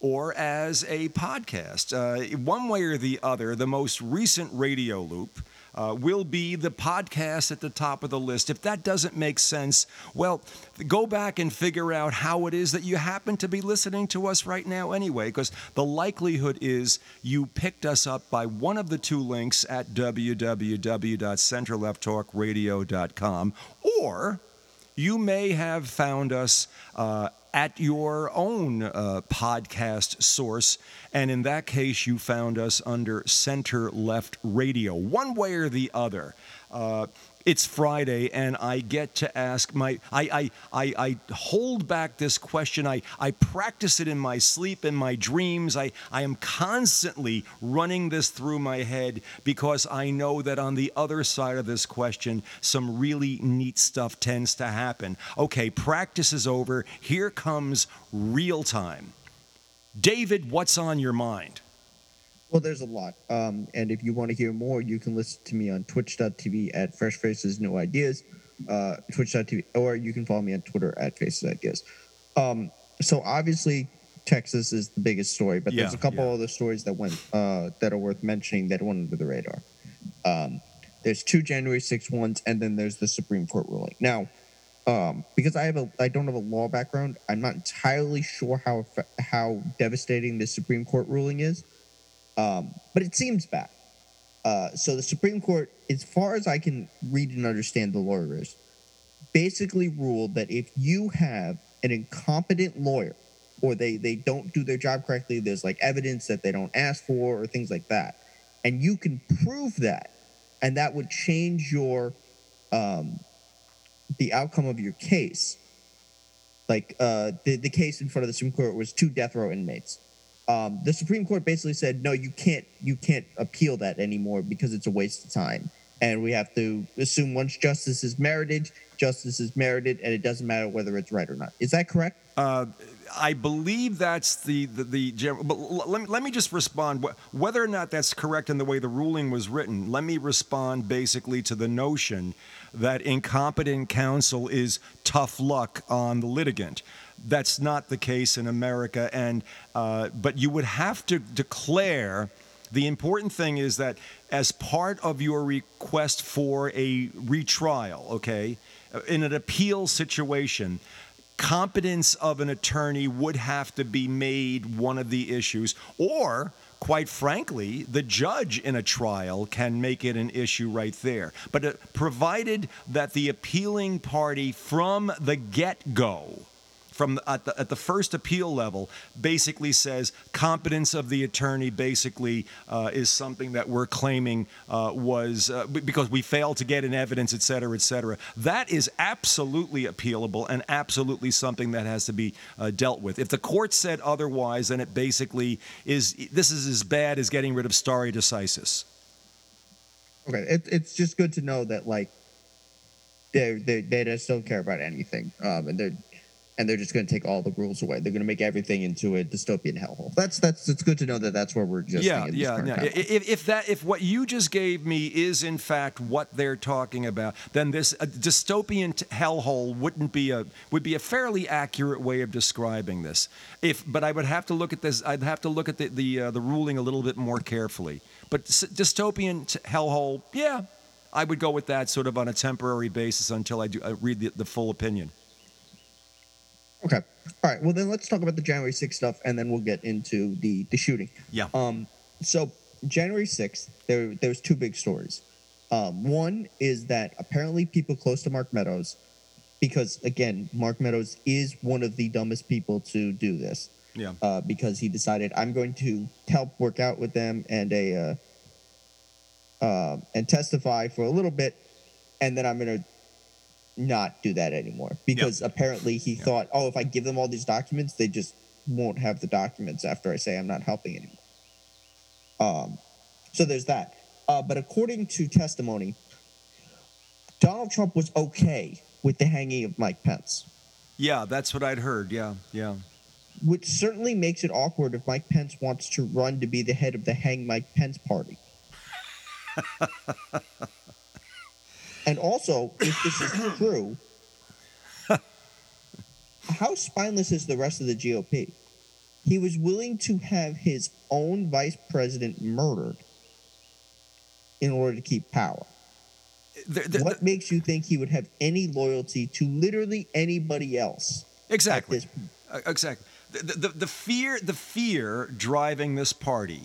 S1: or as a podcast. Uh, one way or the other, the most recent radio loop uh, will be the podcast at the top of the list. If that doesn't make sense, well, go back and figure out how it is that you happen to be listening to us right now anyway, because the likelihood is you picked us up by one of the two links at www.centerlefttalkradio.com, or you may have found us uh, at your own uh, podcast source. And in that case, you found us under Center Left Radio, one way or the other. Uh, it's Friday, and I get to ask my. I, I, I, I, hold back this question. I, I practice it in my sleep, in my dreams. I, I am constantly running this through my head because I know that on the other side of this question, some really neat stuff tends to happen. Okay, practice is over. Here comes real time. David, what's on your mind?
S3: Well, there's a lot. Um, and if you want to hear more, you can listen to me on twitch.tv at Fresh Faces New Ideas, uh, twitch.tv, or you can follow me on Twitter at Faces Ideas. Um, so obviously, Texas is the biggest story, but there's
S1: Yeah,
S3: a couple
S1: yeah.
S3: other stories that went uh, that are worth mentioning that went under the radar. Um, there's two January 6 ones, and then there's the Supreme Court ruling. Now, um, because I have a I don't have a law background, I'm not entirely sure how effe- how devastating the Supreme Court ruling is um, but it seems bad. Uh, so the Supreme Court, as far as I can read and understand the lawyers, basically ruled that if you have an incompetent lawyer or they, they don't do their job correctly, there's like evidence that they don't ask for or things like that, and you can prove that, and that would change your um, the outcome of your case. Like uh, the the case in front of the Supreme Court was two death row inmates um, the Supreme Court basically said, no, you can't you can't appeal that anymore because it's a waste of time, and we have to assume once justice is merited, justice is merited, and it doesn't matter whether it's right or not. Is that correct?
S1: Uh, I believe that's the the, the general. But let me let me just respond. Whether or not that's correct in the way the ruling was written, let me respond basically to the notion that incompetent counsel is tough luck on the litigant. That's not the case in America, and uh, but you would have to declare The important thing is that as part of your request for a retrial, okay, in an appeal situation, competence of an attorney would have to be made one of the issues, or quite frankly, the judge in a trial can make it an issue right there. But uh, provided that the appealing party from the get go from at, the, at the first appeal level basically says competence of the attorney basically uh, is something that we're claiming uh, was uh, because we failed to get in evidence, et cetera, et cetera. That is absolutely appealable and absolutely something that has to be uh, dealt with. If the court said otherwise, then it basically is this is as bad as getting rid of stare decisis.
S3: Okay, it, it's just good to know that like they they they just don't care about anything, um, and they're and they're just going to take all the rules away. They're going to make everything into a dystopian hellhole. That's that's it's good to know that that's where we're existing.
S1: Yeah,
S3: in
S1: yeah, yeah. If, if that if what you just gave me is in fact what they're talking about, then this a dystopian hellhole wouldn't be a would be a fairly accurate way of describing this. If but I would have to look at this. I'd have to look at the the, uh, the ruling a little bit more carefully. But s- dystopian t- hellhole, yeah, I would go with that sort of on a temporary basis until I do I read the, the full opinion.
S3: Okay. All right. Well, then let's talk about the January 6th stuff, and then we'll get into the the shooting.
S1: Yeah.
S3: Um. So January 6th, there there was two big stories. Um. One is that apparently people close to Mark Meadows, because again, Mark Meadows is one of the dumbest people to do this.
S1: Yeah.
S3: Uh, because he decided I'm going to help work out with them and a uh, uh, and testify for a little bit, and then I'm going to not do that anymore because apparently he thought, oh, if I give them all these documents, they just won't have the documents after I say I'm not helping anymore. Um, so there's that. Uh, but according to testimony, Donald Trump was okay with the hanging of Mike Pence,
S1: Yeah, that's what I'd heard. Yeah, yeah.
S3: which certainly makes it awkward if Mike Pence wants to run to be the head of the Hang Mike Pence party. <laughs> and also, if this is <coughs> true, how spineless is the rest of the GOP? He was willing to have his own vice president murdered in order to keep power.
S1: The- the-
S3: what makes you think he would have any loyalty to literally anybody else?
S1: Exactly. Exactly. The, the, the fear, the fear driving this party,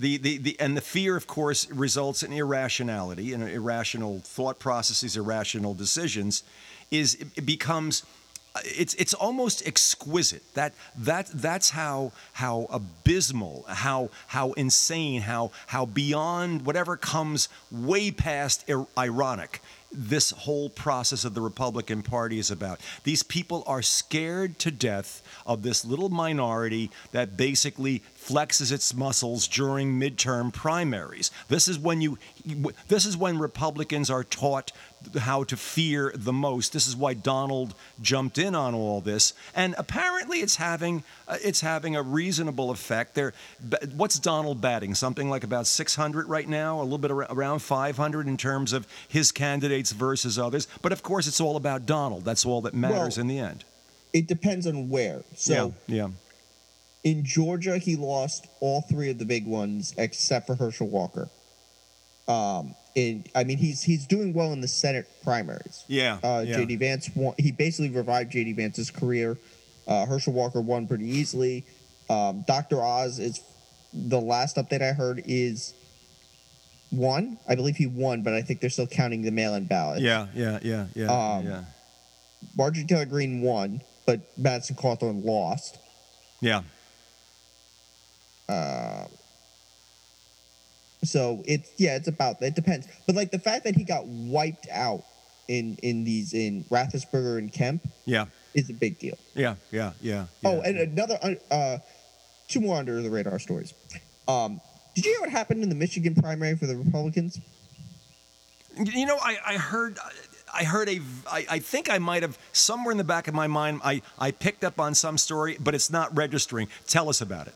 S1: the, the, the, and the fear, of course, results in irrationality and irrational thought processes, irrational decisions, is it becomes. Uh, it's it's almost exquisite. That that that's how how abysmal, how how insane, how how beyond whatever comes way past ir- ironic this whole process of the Republican Party is about. These people are scared to death of this little minority that basically flexes its muscles during midterm primaries. This is when you this is when Republicans are taught how to fear the most. This is why Donald jumped in on all this and apparently it's having uh, it's having a reasonable effect. There what's Donald batting? Something like about 600 right now, a little bit ar- around 500 in terms of his candidates versus others. But of course it's all about Donald. That's all that matters
S3: Well,
S1: in the end.
S3: It depends on where. So
S1: yeah, yeah.
S3: In Georgia, he lost all three of the big ones except for Herschel Walker. Um, in I mean, he's he's doing well in the Senate primaries.
S1: Yeah,
S3: Uh,
S1: yeah.
S3: JD Vance won, he basically revived JD Vance's career. Uh, Herschel Walker won pretty easily. Um, Dr. Oz is the last update I heard is won. I believe he won, but I think they're still counting the mail-in ballots.
S1: Yeah, yeah, yeah, yeah,
S3: Um,
S1: yeah.
S3: Marjorie Taylor Greene won, but Madison Cawthorn lost.
S1: Yeah.
S3: Uh, so it's yeah, it's about that. it depends. But like the fact that he got wiped out in in these in Raffensperger and Kemp
S1: Yeah.
S3: is a big deal.
S1: Yeah, yeah, yeah.
S3: Oh,
S1: yeah.
S3: and another uh, two more under the radar stories. Um, did you hear what happened in the Michigan primary for the Republicans?
S1: You know, I, I heard. I heard a. I, I think I might have somewhere in the back of my mind. I, I picked up on some story, but it's not registering. Tell us about it.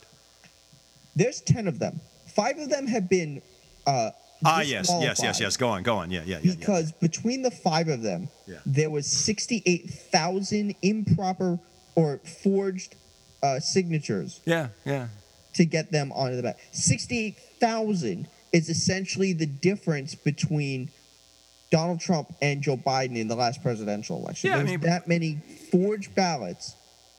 S3: There's ten of them. Five of them have been. Uh,
S1: Ah, yes, yes, yes, yes. Go on, go on. Yeah, yeah, yeah. yeah.
S3: Because between the five of them,
S1: Yeah.
S3: there was sixty-eight thousand improper or forged uh, signatures
S1: Yeah, yeah.
S3: to get them onto the ballot. 68,000 is essentially the difference between Donald Trump and Joe Biden in the last presidential election.
S1: Yeah, I
S3: There's
S1: mean-
S3: that many forged ballots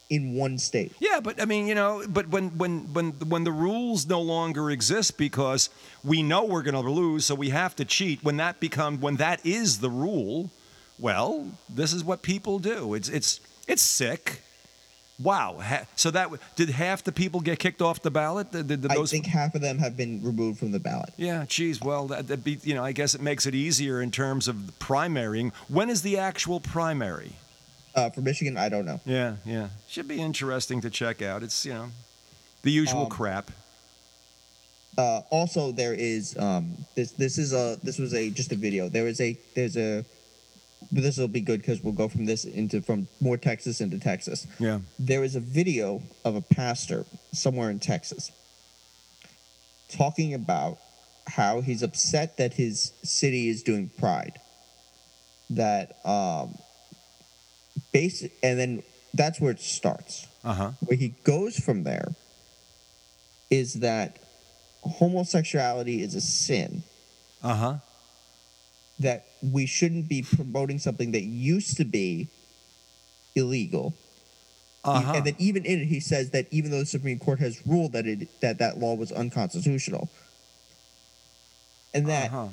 S3: in one state.
S1: Yeah, but I mean, you know, but when when when when the rules no longer exist because we know we're going to lose, so we have to cheat. When that become when that is the rule, well, this is what people do. It's it's it's sick. Wow. So that did half the people get kicked off the ballot? Did, did
S3: I
S1: those?
S3: think half of them have been removed from the ballot.
S1: yeah. Geez. Well, that, be, you know, I guess it makes it easier in terms of the primarying. When is the actual primary?
S3: Uh, for Michigan, I don't know.
S1: Yeah, yeah. Should be interesting to check out. It's you know, the usual
S3: Um,
S1: crap.
S3: uh, also there is um, this this is a this was a just a video there is a there's a this will be good because we'll go from this into from more texas into texas
S1: Yeah.
S3: there is a video of a pastor somewhere in texas talking about how he's upset that his city is doing pride that um basic and then that's where it starts
S1: Uh huh.
S3: where he goes from there is that homosexuality is a sin
S1: Uh huh.
S3: that we shouldn't be promoting something that used to be illegal
S1: Uh huh.
S3: and that even in it he says that even though the supreme court has ruled that it that that law was unconstitutional and that
S1: Uh-huh.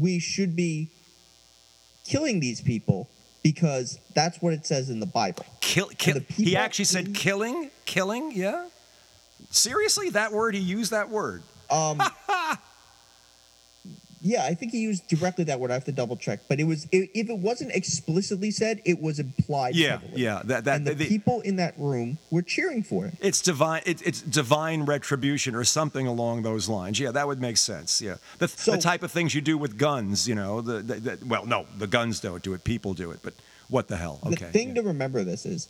S3: we should be killing these people because that's what it says in the bible
S1: Kill, kill.
S3: the
S1: He actually said
S3: in-
S1: killing, killing. Yeah. Seriously, that word? He used that word.
S3: Um, <laughs> yeah, I think he used directly that word. I have to double check, but it was if it wasn't explicitly said, it was implied.
S1: Yeah,
S3: heavily.
S1: yeah. That that
S3: and the,
S1: the-
S3: people in that room were cheering for it.
S1: it's divine. It, it's divine retribution or something along those lines. Yeah, that would make sense. Yeah, the,
S3: So-
S1: the type of things you do with guns. You know, the, the, the well, no, the guns don't do it. People do it. But what the hell? Okay.
S3: The thing
S1: yeah.
S3: to remember this is,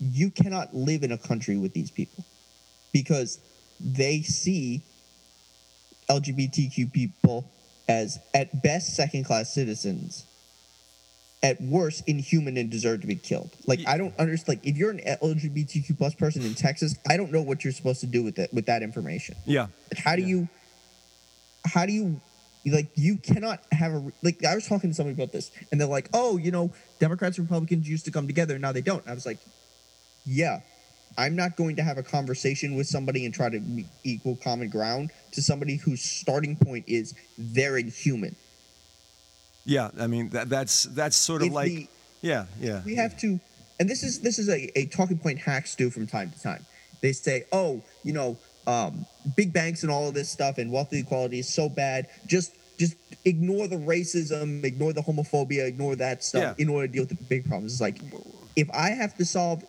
S3: you cannot live in a country with these people, because they see LGBTQ people as at best second class citizens, at worst inhuman and deserve to be killed. Like I don't understand. Like if you're an LGBTQ plus person in Texas, I don't know what you're supposed to do with it with that information.
S1: yeah.
S3: Like, how do you, how do you, like, you cannot have a, like, I was talking to somebody about this, and they're like, oh, you know, Democrats and Republicans used to come together, now they don't. I was like, yeah, I'm not going to have a conversation with somebody and try to equal common ground to somebody whose starting point is they're inhuman.
S1: Yeah. I mean, that, that's that's sort of
S3: If
S1: like.
S3: the-
S1: yeah. Yeah.
S3: we have to and this is this is a, a talking point hacks do from time to time they say oh you know um, big banks and all of this stuff and wealth inequality is so bad just just ignore the racism ignore the homophobia ignore that stuff
S1: Yeah.
S3: in order to deal with the big problems it's like if i have to solve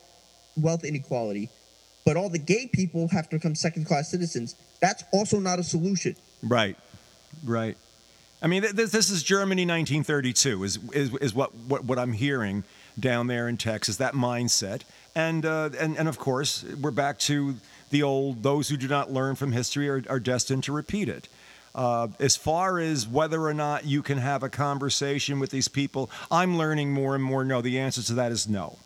S3: wealth inequality but all the gay people have to become second class citizens that's also not a solution
S1: Right, right. I mean, this, this is Germany 1932 is, is, is what, what, what I'm hearing down there in Texas, that mindset. And, uh, and, and of course, we're back to the old those who do not learn from history are, are destined to repeat it. Uh, as far as whether or not you can have a conversation with these people, I'm learning more and more. No, the answer to that is no.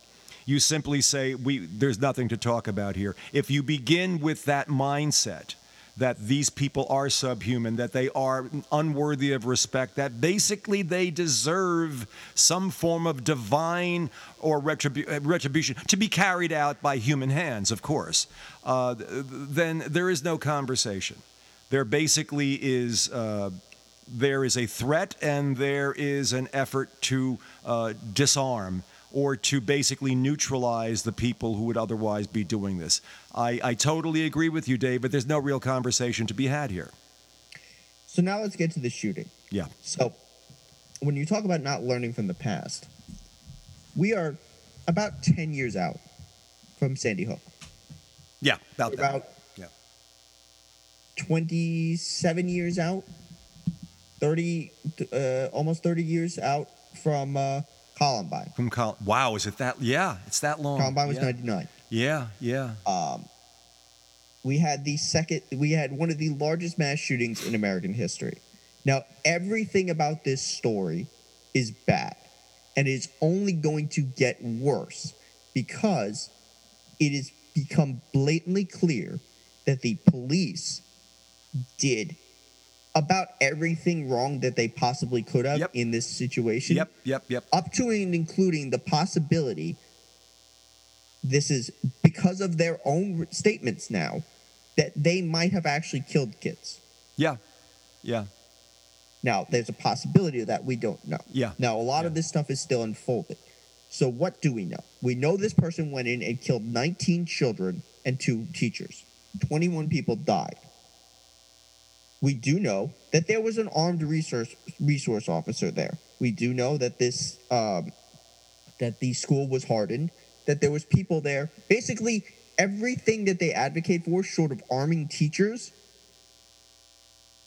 S1: You simply say, we, there's nothing to talk about here. If you begin with that mindset, that these people are subhuman, that they are unworthy of respect, that basically they deserve some form of divine or retribu- uh, retribution to be carried out by human hands, of course, uh, then there is no conversation. There basically is. Uh, there is a threat and there is an effort to uh, disarm or to basically neutralize the people who would otherwise be doing this. I, I totally agree with you, Dave, but there's no real conversation to be had here.
S3: so now let's get to the shooting
S1: Yeah.
S3: So, when you talk about not learning from the past, we are about 10 years out from Sandy Hook.
S1: Yeah, about that.
S3: About
S1: Yeah.
S3: 27 years out, 30, uh, almost 30 years out from uh, Columbine.
S1: From Col- wow, is it that? Yeah, it's that long.
S3: Columbine was
S1: yeah.
S3: 99.
S1: Yeah, yeah.
S3: Um, we had the second, we had one of the largest mass shootings in American history. Now, everything about this story is bad, and it's only going to get worse because it has become blatantly clear that the police did about everything wrong that they possibly could have
S1: Yep.
S3: in this situation
S1: Yep, yep, yep.
S3: up to and including the possibility this is because of their own statements now that they might have actually killed kids.
S1: Yeah, yeah,
S3: Now, there's a possibility of that we don't know.
S1: yeah.
S3: Now, a lot
S1: Yeah.
S3: of this stuff is still unfolded. So, what do we know? We know this person went in and killed 19 children and two teachers. 21 people died. We do know that there was an armed resource resource officer there. We do know that this um, that the school was hardened. That there was people there. Basically, everything that they advocate for, short of arming teachers,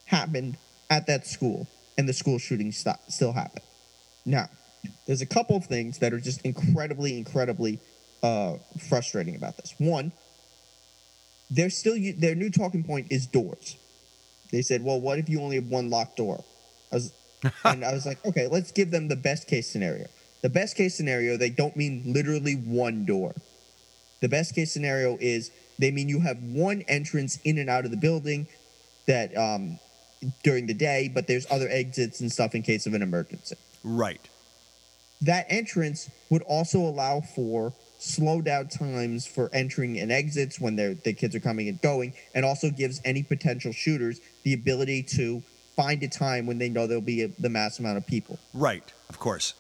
S3: happened at that school, and the school shooting st- still happened. Now, there's a couple of things that are just incredibly, incredibly uh, frustrating about this. One, they're still their new talking point is doors. They said, "Well, what if you only have one locked door?" I was, <laughs> and I was like, "Okay, let's give them the best case scenario." The best case scenario, they don't mean literally one door. The best case scenario is they mean you have one entrance in and out of the building that um, during the day, but there's other exits and stuff in case of an emergency.
S1: Right.
S3: That entrance would also allow for slow down times for entering and exits when they're, the kids are coming and going, and also gives any potential shooters the ability to find a time when they know there'll be a, the mass amount of people.
S1: Right. Of course.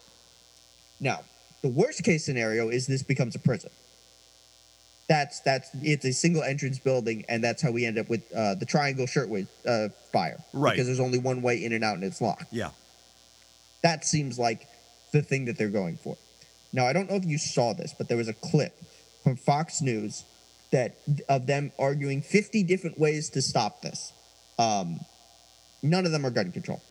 S3: Now, the worst case scenario is this becomes a prison. That's that's it's a single entrance building, and that's how we end up with uh, the triangle shirtwaist uh, fire.
S1: Right.
S3: Because there's only one way in and out, and it's locked.
S1: Yeah.
S3: That seems like the thing that they're going for. Now, I don't know if you saw this, but there was a clip from Fox News that of them arguing 50 different ways to stop this. Um, none of them are gun control.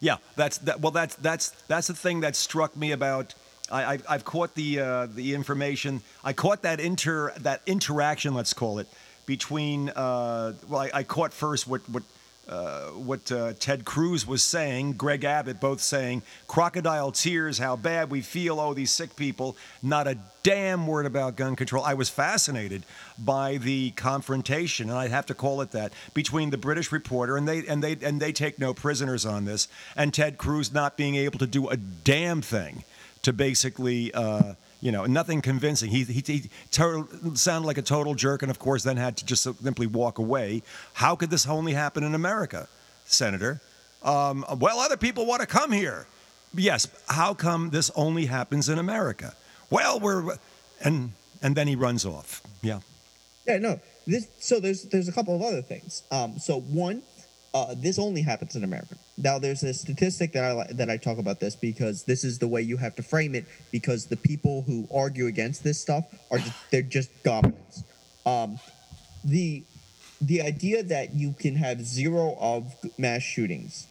S1: Yeah, that's that. Well, that's that's that's the thing that struck me about. I, I've, I've caught the uh, the information. I caught that inter that interaction, let's call it, between. Uh, well, I, I caught first what what uh, what uh, Ted Cruz was saying, Greg Abbott both saying, crocodile tears, how bad we feel. Oh, these sick people. Not a damn word about gun control. I was fascinated by the confrontation, and I'd have to call it that, between the British reporter and they and they and they take no prisoners on this, and Ted Cruz not being able to do a damn thing to basically. Uh, you know, nothing convincing. He, he, he to- sounded like a total jerk, and of course, then had to just simply walk away. How could this only happen in America, Senator? Um, well, other people want to come here. Yes, how come this only happens in America? Well, we're and and then he runs off. Yeah.
S3: Yeah, no. This so there's there's a couple of other things. Um, so one, uh, this only happens in America. Now there's a statistic that I that I talk about this because this is the way you have to frame it because the people who argue against this stuff are just, <sighs> they're just dominants. Um, the the idea that you can have zero of mass shootings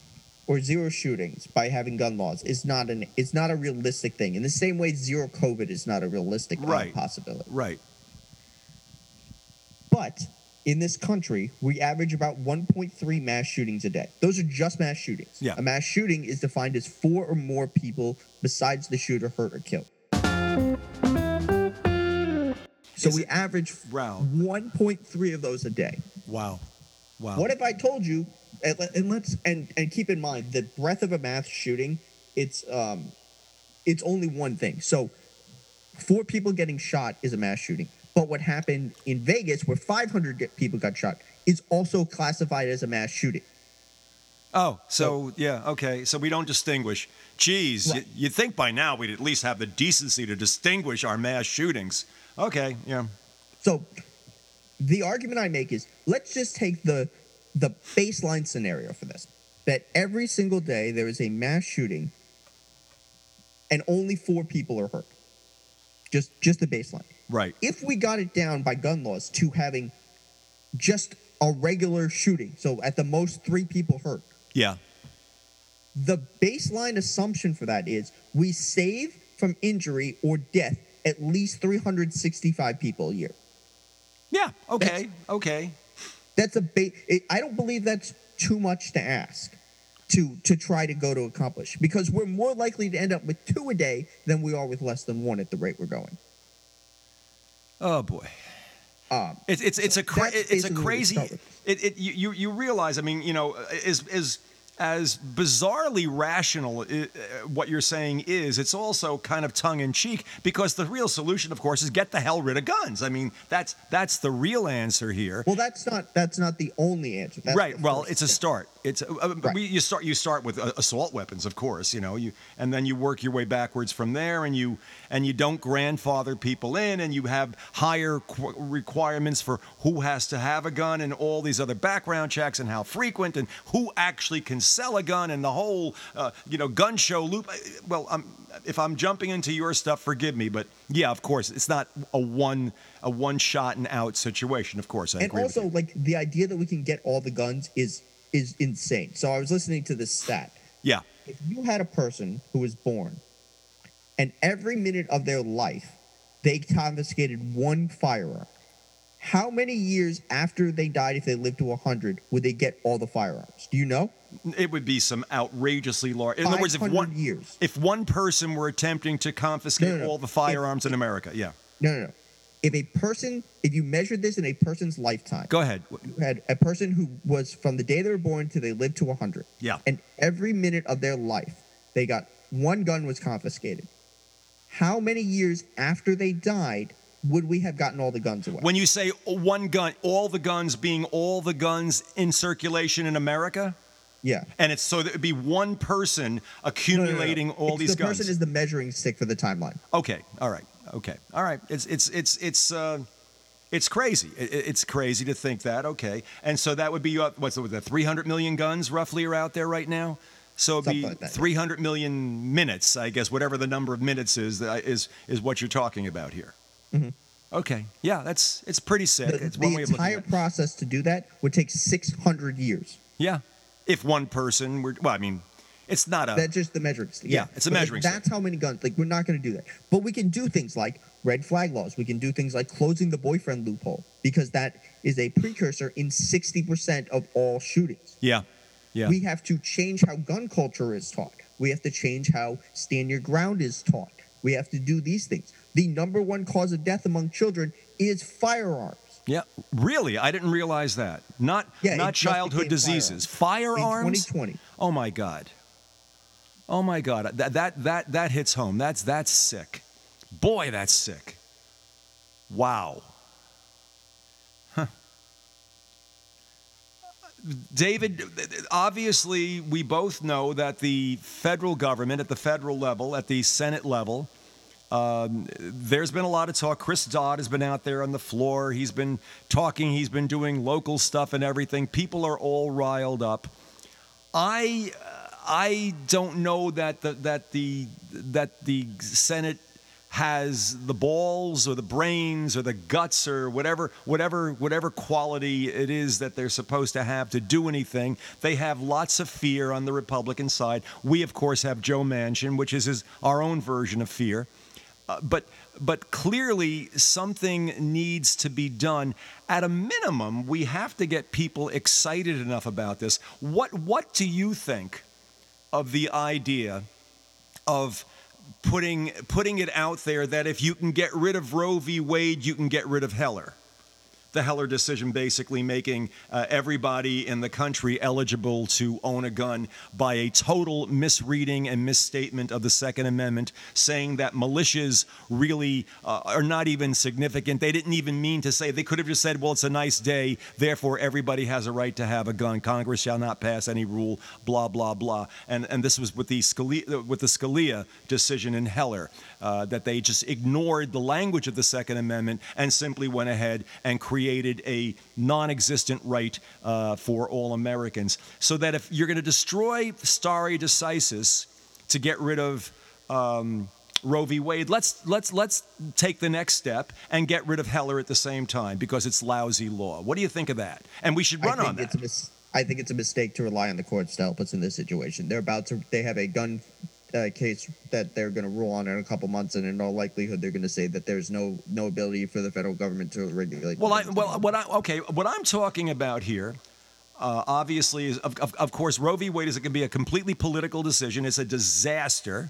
S3: or zero shootings by having gun laws is not an it's not a realistic thing. In the same way, zero COVID is not a realistic
S1: Right.
S3: possibility.
S1: Right.
S3: But in this country, we average about 1.3 mass shootings a day. Those are just mass shootings.
S1: Yeah.
S3: A mass shooting is defined as four or more people besides the shooter hurt or killed. So
S1: Is
S3: we average
S1: Wow.
S3: 1.3 of those a day.
S1: Wow. Wow.
S3: What if I told you, and let's and and keep in mind the breadth of a mass shooting, it's um, it's only one thing. So, four people getting shot is a mass shooting. But what happened in Vegas, where 500 people got shot, is also classified as a mass shooting.
S1: Oh, so yeah, okay. So we don't distinguish. Geez,
S3: Right.
S1: you, you'd think by now we'd at least have the decency to distinguish our mass shootings. Okay, yeah.
S3: So, the argument I make is let's just take the the baseline scenario for this: that every single day there is a mass shooting, and only four people are hurt. Just just the baseline.
S1: Right.
S3: if we got it down by gun laws to having just a regular shooting, so at the most three people hurt,
S1: Yeah.
S3: the baseline assumption for that is we save from injury or death at least 365 people a year.
S1: Yeah. Okay. Okay.
S3: That's a ba- it, I don't believe that's too much to ask to to try to go to accomplish because we're more likely to end up with two a day than we are with less than one at the rate we're going.
S1: Oh boy.
S3: Um,
S1: It's it's it's a cra- it's a
S3: basically what we
S1: crazy. It, it you you you realize. I mean, you know, is is as bizarrely rational uh, uh, what you're saying is, it's also kind of tongue in cheek because the real solution, of course, is get the hell rid of guns. I mean, that's that's the real answer here.
S3: well, that's not that's not the only answer. That's
S1: right. Well, it's a start. It's uh, uh,
S3: Right.
S1: we, you start you start with uh, assault weapons, of course. You know you and then you work your way backwards from there, and you and you don't grandfather people in, and you have higher qu- requirements for who has to have a gun, and all these other background checks, and how frequent, and who actually can sell a gun, and the whole uh, you know gun show loop. Well, I'm, if I'm jumping into your stuff, forgive me, but yeah, of course, it's not a one a one shot and out situation. Of course, I
S3: and
S1: agree. with
S3: also like the idea that we can get all the guns is is insane. So I was listening to this stat.
S1: yeah.
S3: If you had a person who was born and every minute of their life they confiscated one firearm, how many years after they died, if they lived to 100, would they get all the firearms? Do you know?
S1: It would be some outrageously large. In other words, if one
S3: years.
S1: if one person were attempting to confiscate
S3: No, no, no.
S1: all the firearms in America, yeah.
S3: No, no, no. If a person, if you measured this in a person's lifetime,
S1: Go ahead.
S3: you had a person who was from the day they were born to they lived to 100.
S1: Yeah.
S3: And every minute of their life, they got one gun was confiscated. How many years after they died would we have gotten all the guns away?
S1: When you say one gun, all the guns being all the guns in circulation in America,
S3: yeah.
S1: and it's so that it'd be one person
S3: No, no, no, no.
S1: accumulating all
S3: It's-
S1: these
S3: the
S1: guns.
S3: person is the measuring stick for the timeline.
S1: Okay. All right. Okay. All right. It's it's it's it's uh, it's crazy. It, it- it's crazy to think that. Okay. And so that would be uh, what's the 300 million guns roughly are out there right now. So it'd be
S3: like that, yeah.
S1: 300 million minutes, I guess, whatever the number of minutes is that is is what you're talking about here. Okay. Yeah. That's it's pretty sick.
S3: The,
S1: it's one
S3: the entire
S1: at
S3: process to do that would take 600 years.
S1: Yeah. If one person were well, I mean, it's not a
S3: That's just the measuring stick.
S1: Yeah, it's a
S3: But,
S1: measuring stick.
S3: That's how many guns. Like we're not going to do that, but we can do things like red flag laws. We can do things like closing the boyfriend loophole because that is a precursor in 60% of all shootings.
S1: yeah. Yeah.
S3: We have to change how gun culture is taught. We have to change how stand your ground is taught. We have to do these things. The number one cause of death among children is firearms.
S1: Yeah. Really? I didn't realize that. Not
S3: Yeah,
S1: not childhood diseases. Firearms?
S3: 2020.
S1: Oh my God. Oh my God. That that that that hits home. That's that's sick. Boy, that's sick. Wow. Huh. David, obviously, we both know that the federal government, at the federal level, at the Senate level, um, there's been a lot of talk. Chris Dodd has been out there on the floor. He's been talking. He's been doing local stuff and everything. People are all riled up. I I don't know that the that the that the Senate has the balls or the brains or the guts or whatever whatever whatever quality it is that they're supposed to have to do anything. They have lots of fear on the Republican side. We of course have Joe Manchin, which is his, our own version of fear. Uh, but but clearly something needs to be done. At a minimum, we have to get people excited enough about this. What what do you think of the idea of putting putting it out there that if you can get rid of Roe v. Wade, you can get rid of Heller? The Heller decision basically making uh, everybody in the country eligible to own a gun by a total misreading and misstatement of the Second Amendment, saying that militias really uh, are not even significant. They didn't even mean to say, they could have just said, well, it's a nice day, therefore everybody has a right to have a gun. Congress shall not pass any rule, blah, blah, blah. And, and this was with the, Scalia, with the Scalia decision in Heller, uh, that they just ignored the language of the Second Amendment and simply went ahead and created a non existent right uh, for all Americans. So that if you're going to destroy stare decisis to get rid of um, Roe v. Wade, let's, let's, let's take the next step and get rid of Heller at the same time because it's lousy law. What do you think of that? And we should run on that.
S3: I think it's a mistake to rely on the courts to help us in this situation. They're about to. They have a gun uh, case that they're going to rule on in a couple months, and in all likelihood, they're going to say that there's no no ability for the federal government to regulate.
S1: Well, I, well, what I okay, what I'm talking about here, uh, obviously, is of, of, of course, Roe v. Wade is going to be a completely political decision. It's a disaster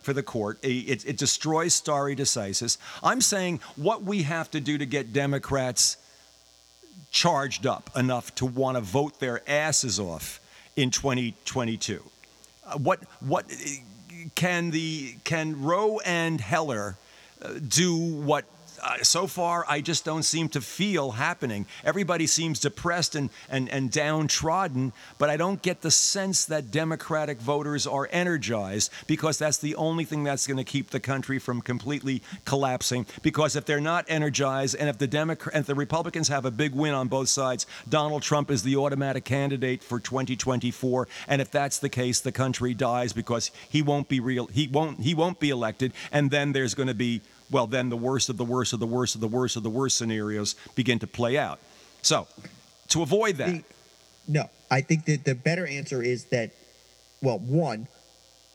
S1: for the court. It, it destroys stare decisis. I'm saying what we have to do to get Democrats charged up enough to want to vote their asses off in 2022. Uh, what what can the can Roe and Heller uh, do what uh, so far, I just don't seem to feel happening. Everybody seems depressed and, and, and downtrodden, but I don't get the sense that Democratic voters are energized because that's the only thing that's going to keep the country from completely collapsing. Because if they're not energized and if the Democrat and the Republicans have a big win on both sides, Donald Trump is the automatic candidate for 2024. And if that's the case, the country dies because he won't be real. He won't. He won't be elected, and then there's going to be well, then the worst of the worst of the worst of the worst of the worst scenarios begin to play out. So, to avoid that.
S3: The- no, I think that the better answer is that, well, one,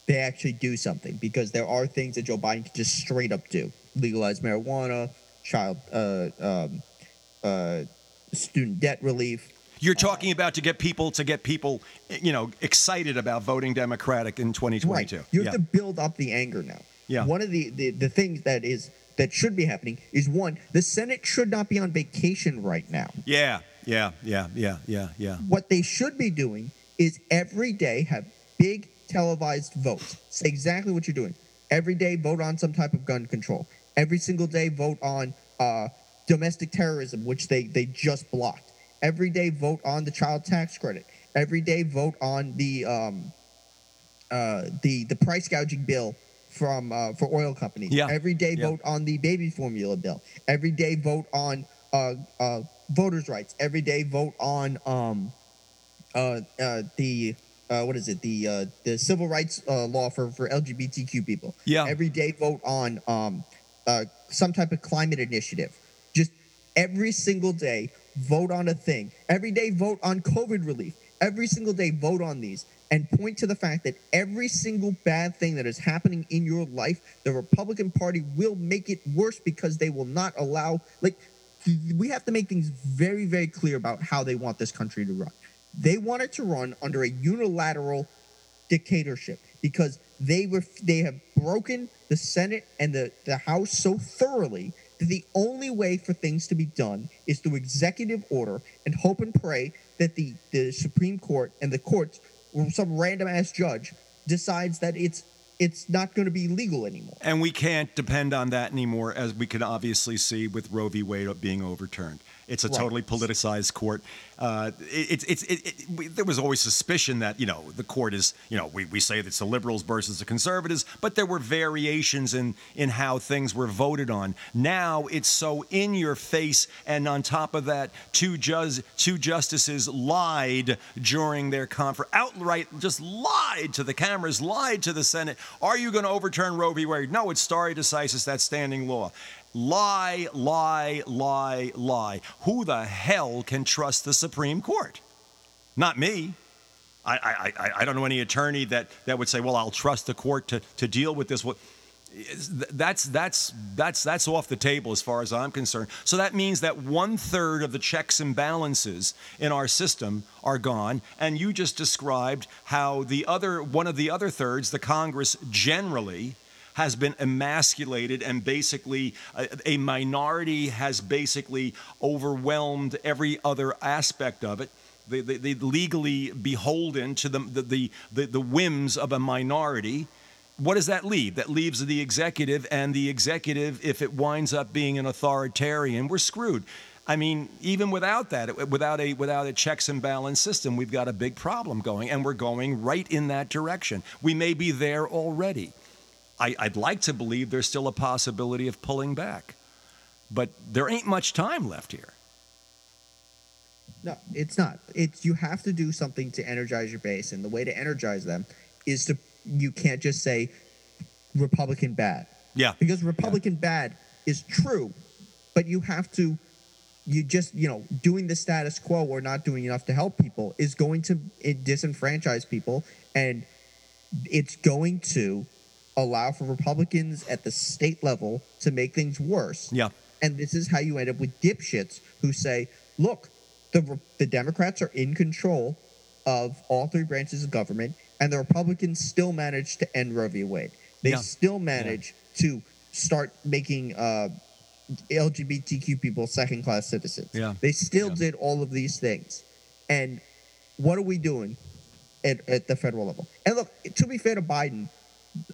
S3: they actually do something because there are things that Joe Biden can just straight up do: legalize marijuana, child, uh, um, uh, student debt relief.
S1: You're talking about to get people to get people, you know, excited about voting Democratic in 2022.
S3: Right. You have
S1: yeah.
S3: to build up the anger now.
S1: Yeah.
S3: One of the, the the things that is that should be happening is one, the Senate should not be on vacation right now.
S1: yeah, yeah, yeah, yeah, yeah, yeah.
S3: What they should be doing is every day have big televised votes. Say exactly what you're doing. Every day vote on some type of gun control. Every single day vote on uh, domestic terrorism, which they, they just blocked. Every day vote on the child tax credit. Every day vote on the um, uh, the the price gouging bill from uh, for oil companies.
S1: Yeah.
S3: Every day
S1: Yeah.
S3: vote on the baby formula bill. Every day vote on uh, uh, voters' rights. Every day vote on um, uh, uh, the uh, what is it the uh, the civil rights uh, law for for LGBTQ people.
S1: Yeah.
S3: Every day vote on um, uh, some type of climate initiative. Just every single day vote on a thing. Every day vote on COVID relief. Every single day vote on these and point to the fact that every single bad thing that is happening in your life, the Republican Party will make it worse because they will not allow like we have to make things very very clear about how they want this country to run. They want it to run under a unilateral dictatorship because they were they have broken the Senate and the, the House so thoroughly that the only way for things to be done is through executive order and hope and pray that the, the Supreme Court and the courts some random ass judge decides that it's it's not going to be legal anymore.
S1: And we can't depend on that anymore, as we can obviously see with Roe v. Wade being overturned. It's a
S3: Right.
S1: totally politicized court. Uh, it, it's it, it, we, there was always suspicion that you know the court is you know we, we say it's the liberals versus the conservatives, but there were variations in in how things were voted on. Now it's so in your face, and on top of that, two judge two justices lied during their conference, outright just lied to the cameras, lied to the Senate. Are you going to overturn Roe v. Wade? No, it's stare decisis. That's standing law. Lie, lie, lie, lie. Who the hell can trust the Supreme Court? Not me. I, I, I, don't know any attorney that, that would say, well, I'll trust the court to, to deal with this. That's, that's, that's, that's off the table as far as I'm concerned. So that means that one third of the checks and balances in our system are gone. And you just described how the other, one of the other thirds, the Congress generally, has been emasculated and basically a, a minority has basically overwhelmed every other aspect of it. They, they, they legally beholden to the, the, the, the whims of a minority. What does that leave? That leaves the executive, and the executive, if it winds up being an authoritarian, we're screwed. I mean, even without that, uh, without a without a checks and balance system, we've got a big problem going, and we're going right in that direction. We may be there already. I, I'd like to believe there's still a possibility of pulling back, but there ain't much time left here.
S3: No, it's not. It's you have to do something to energize your base, and the way to energize them is to you can't just say Republican bad
S1: Yeah.
S3: because Republican bad is true, but you have to you just you know doing the status quo or not doing enough to help people is going to disenfranchise people and it's going to allow for Republicans at the state level to make things worse.
S1: Yeah.
S3: And this is how you end up with dipshits who say, look, the, the Democrats are in control of all three branches of government, and the Republicans still managed to end Roe v. Wade. They
S1: Yeah.
S3: still managed to start making uh, LGBTQ people second class citizens.
S1: Yeah.
S3: They still
S1: Yeah.
S3: did all of these things. And what are we doing at, at the federal level? And look, to be fair to Biden,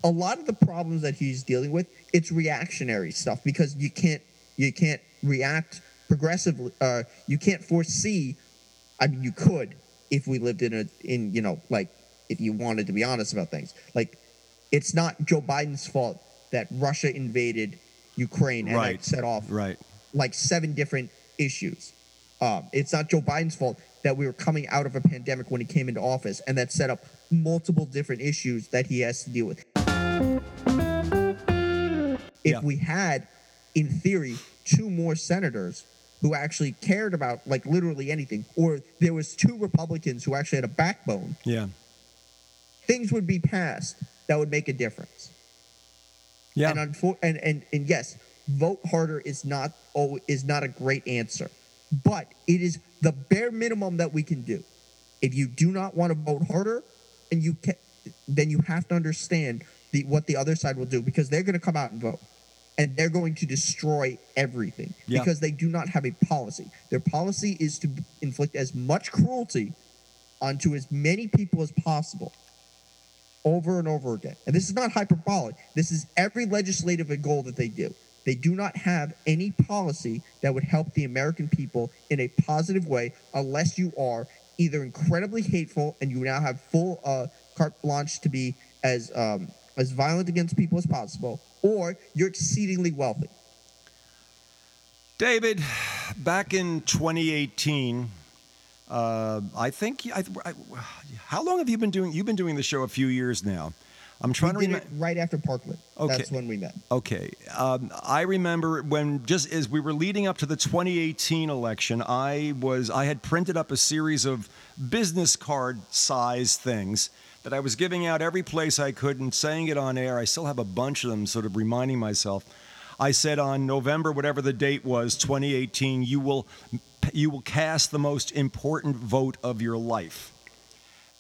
S3: a lot of the problems that he's dealing with, it's reactionary stuff because you can't you can't react progressively. Uh, you can't foresee. I mean, you could if we lived in a in you know like if you wanted to be honest about things. Like, it's not Joe Biden's fault that Russia invaded Ukraine and
S1: Right.
S3: set off
S1: Right.
S3: like seven different issues. Um, it's not Joe Biden's fault that we were coming out of a pandemic when he came into office, and that set up multiple different issues that he has to deal with. If
S1: Yeah.
S3: we had, in theory, two more senators who actually cared about like literally anything, or there was two Republicans who actually had a backbone,
S1: Yeah.
S3: things would be passed that would make a difference.
S1: Yeah.
S3: And, unfor- and and and yes, vote harder is not oh is not a great answer, but it is the bare minimum that we can do. If you do not want to vote harder, and you can, then you have to understand the what the other side will do because they're going to come out and vote, and they're going to destroy everything
S1: Yeah.
S3: because they do not have a policy. Their policy is to inflict as much cruelty onto as many people as possible over and over again. And this is not hyperbolic. This is every legislative goal that they do. They do not have any policy that would help the American people in a positive way unless you are either incredibly hateful and you now have full uh, carte blanche to be as um, as violent against people as possible, or you're exceedingly wealthy.
S1: David, back in 2018, uh, I think I, I, how long have you been doing? You've been doing the show a few years now. I'm trying
S3: we
S1: to remember.
S3: right after Parkland.
S1: Okay.
S3: That's when we met.
S1: Okay. Um, I remember when just as we were leading up to the 2018 election, I was I had printed up a series of business card size things that I was giving out every place I could and saying it on air. I still have a bunch of them, sort of reminding myself. I said on November, whatever the date was, 2018, you will you will cast the most important vote of your life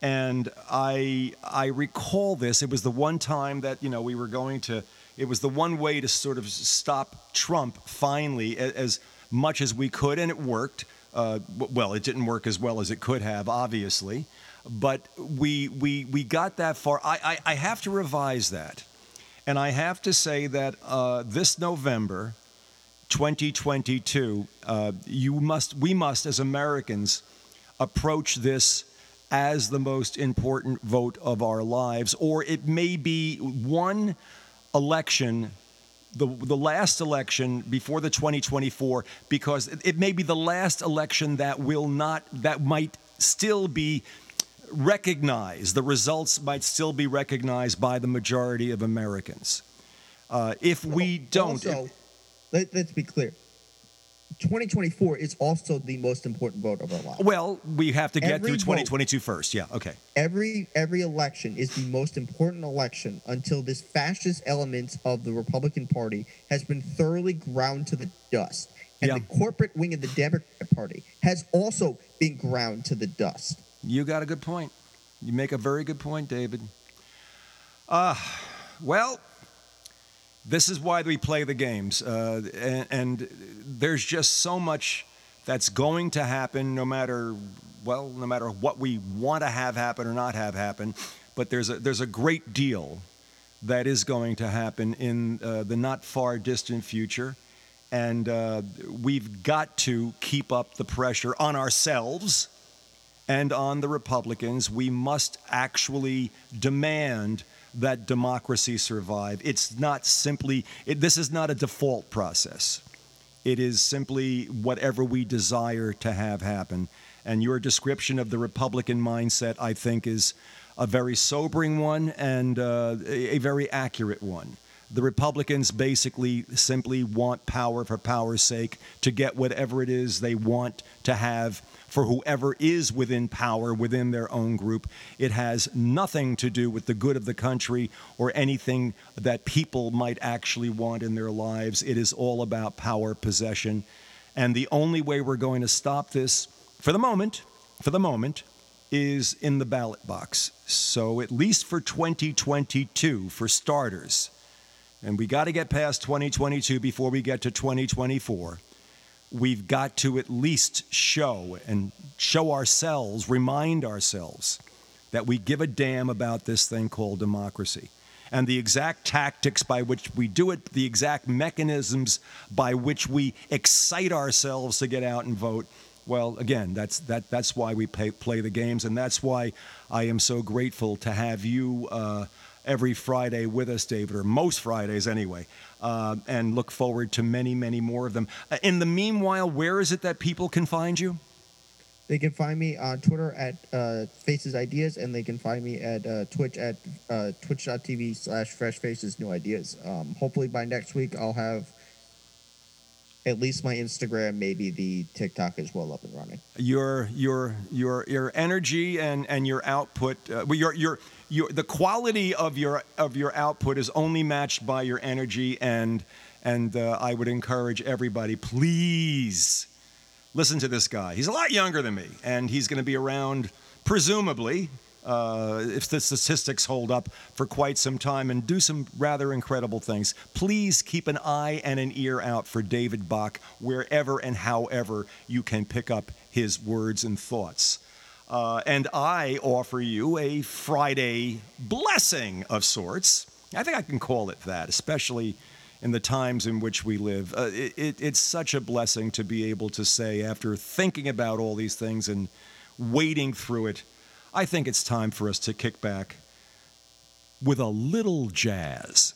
S1: and I I recall this. It was the one time that you know we were going to. It was the one way to sort of stop Trump finally, as much as we could, and it worked. Uh, well, it didn't work as well as it could have, obviously, but we we we got that far. I I, I have to revise that, and I have to say that uh, this November, 2022, uh, you must we must as Americans approach this as the most important vote of our lives, or it may be one election, the, the last election before the 2024, because it, it may be the last election that will not, that might still be recognized. The results might still be recognized by the majority of Americans. Uh, if we don't,
S3: Also, let, let's be clear. 2024 is also the most important vote of our lives.
S1: well, we have to get
S3: Every
S1: through
S3: vote-
S1: 2022 first. Yeah, okay.
S3: every every election is the most important election until this fascist element of the Republican Party has been thoroughly ground to the dust. And
S1: Yeah.
S3: the corporate wing of the Democrat Party has also been ground to the dust.
S1: You got a good point. You make a very good point, David. Uh, well, this is why we play the games. Uh, and, and there's just so much that's going to happen no matter, well, no matter what we want to have happen or not have happen. But there's a, there's a great deal that is going to happen in uh, the not far distant future. And uh, we've got to keep up the pressure on ourselves and on the Republicans. We must actually demand that democracy survive. It's not simply, it, this is not a default process. It is simply whatever we desire to have happen. And your description of the Republican mindset, I think, is a very sobering one and uh, a, a very accurate one. The Republicans basically simply want power for power's sake to get whatever it is they want to have for whoever is within power within their own group. It has nothing to do with the good of the country or anything that people might actually want in their lives. It is all about power possession. And the only way we're going to stop this for the moment, for the moment, is in the ballot box. So, at least for 2022, for starters, and we got to get past 2022 before we get to 2024, we've got to at least show and show ourselves, remind ourselves that we give a damn about this thing called democracy. And the exact tactics by which we do it, the exact mechanisms by which we excite ourselves to get out and vote, well, again, that's, that, that's why we pay, play the games, and that's why I am so grateful to have you uh, every Friday with us, David, or most Fridays anyway, uh, and look forward to many, many more of them. Uh, in the meanwhile, where is it that people can find you?
S3: They can find me on Twitter at uh, Faces Ideas, and they can find me at uh, Twitch at uh, twitch.tv slash Fresh Faces New Ideas. Um, hopefully by next week, I'll have at least my Instagram, maybe the TikTok as well up and running.
S1: Your your your your energy and and your output, uh, your your your the quality of your of your output is only matched by your energy and and uh, I would encourage everybody, please listen to this guy. He's a lot younger than me, and he's going to be around, presumably, uh, if the statistics hold up, for quite some time and do some rather incredible things. Please keep an eye and an ear out for David Bach wherever and however you can pick up his words and thoughts. Uh, and I offer you a Friday blessing of sorts. I think I can call it that, especially in the times in which we live. Uh, it, it, it's such a blessing to be able to say, after thinking about all these things and wading through it, I think it's time for us to kick back with a little jazz.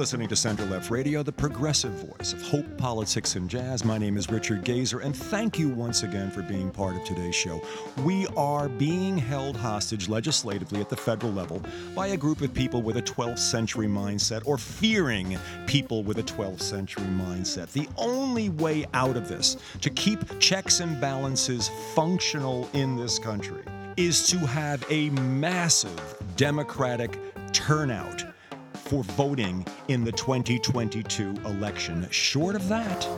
S1: Listening to Center Left Radio, the progressive voice of hope, politics, and jazz. My name is Richard Gazer, and thank you once again for being part of today's show. We are being held hostage legislatively at the federal level by a group of people with a 12th century mindset or fearing people with a 12th century mindset. The only way out of this, to keep checks and balances functional in this country, is to have a massive Democratic turnout for voting in the 2022 election. Short of that,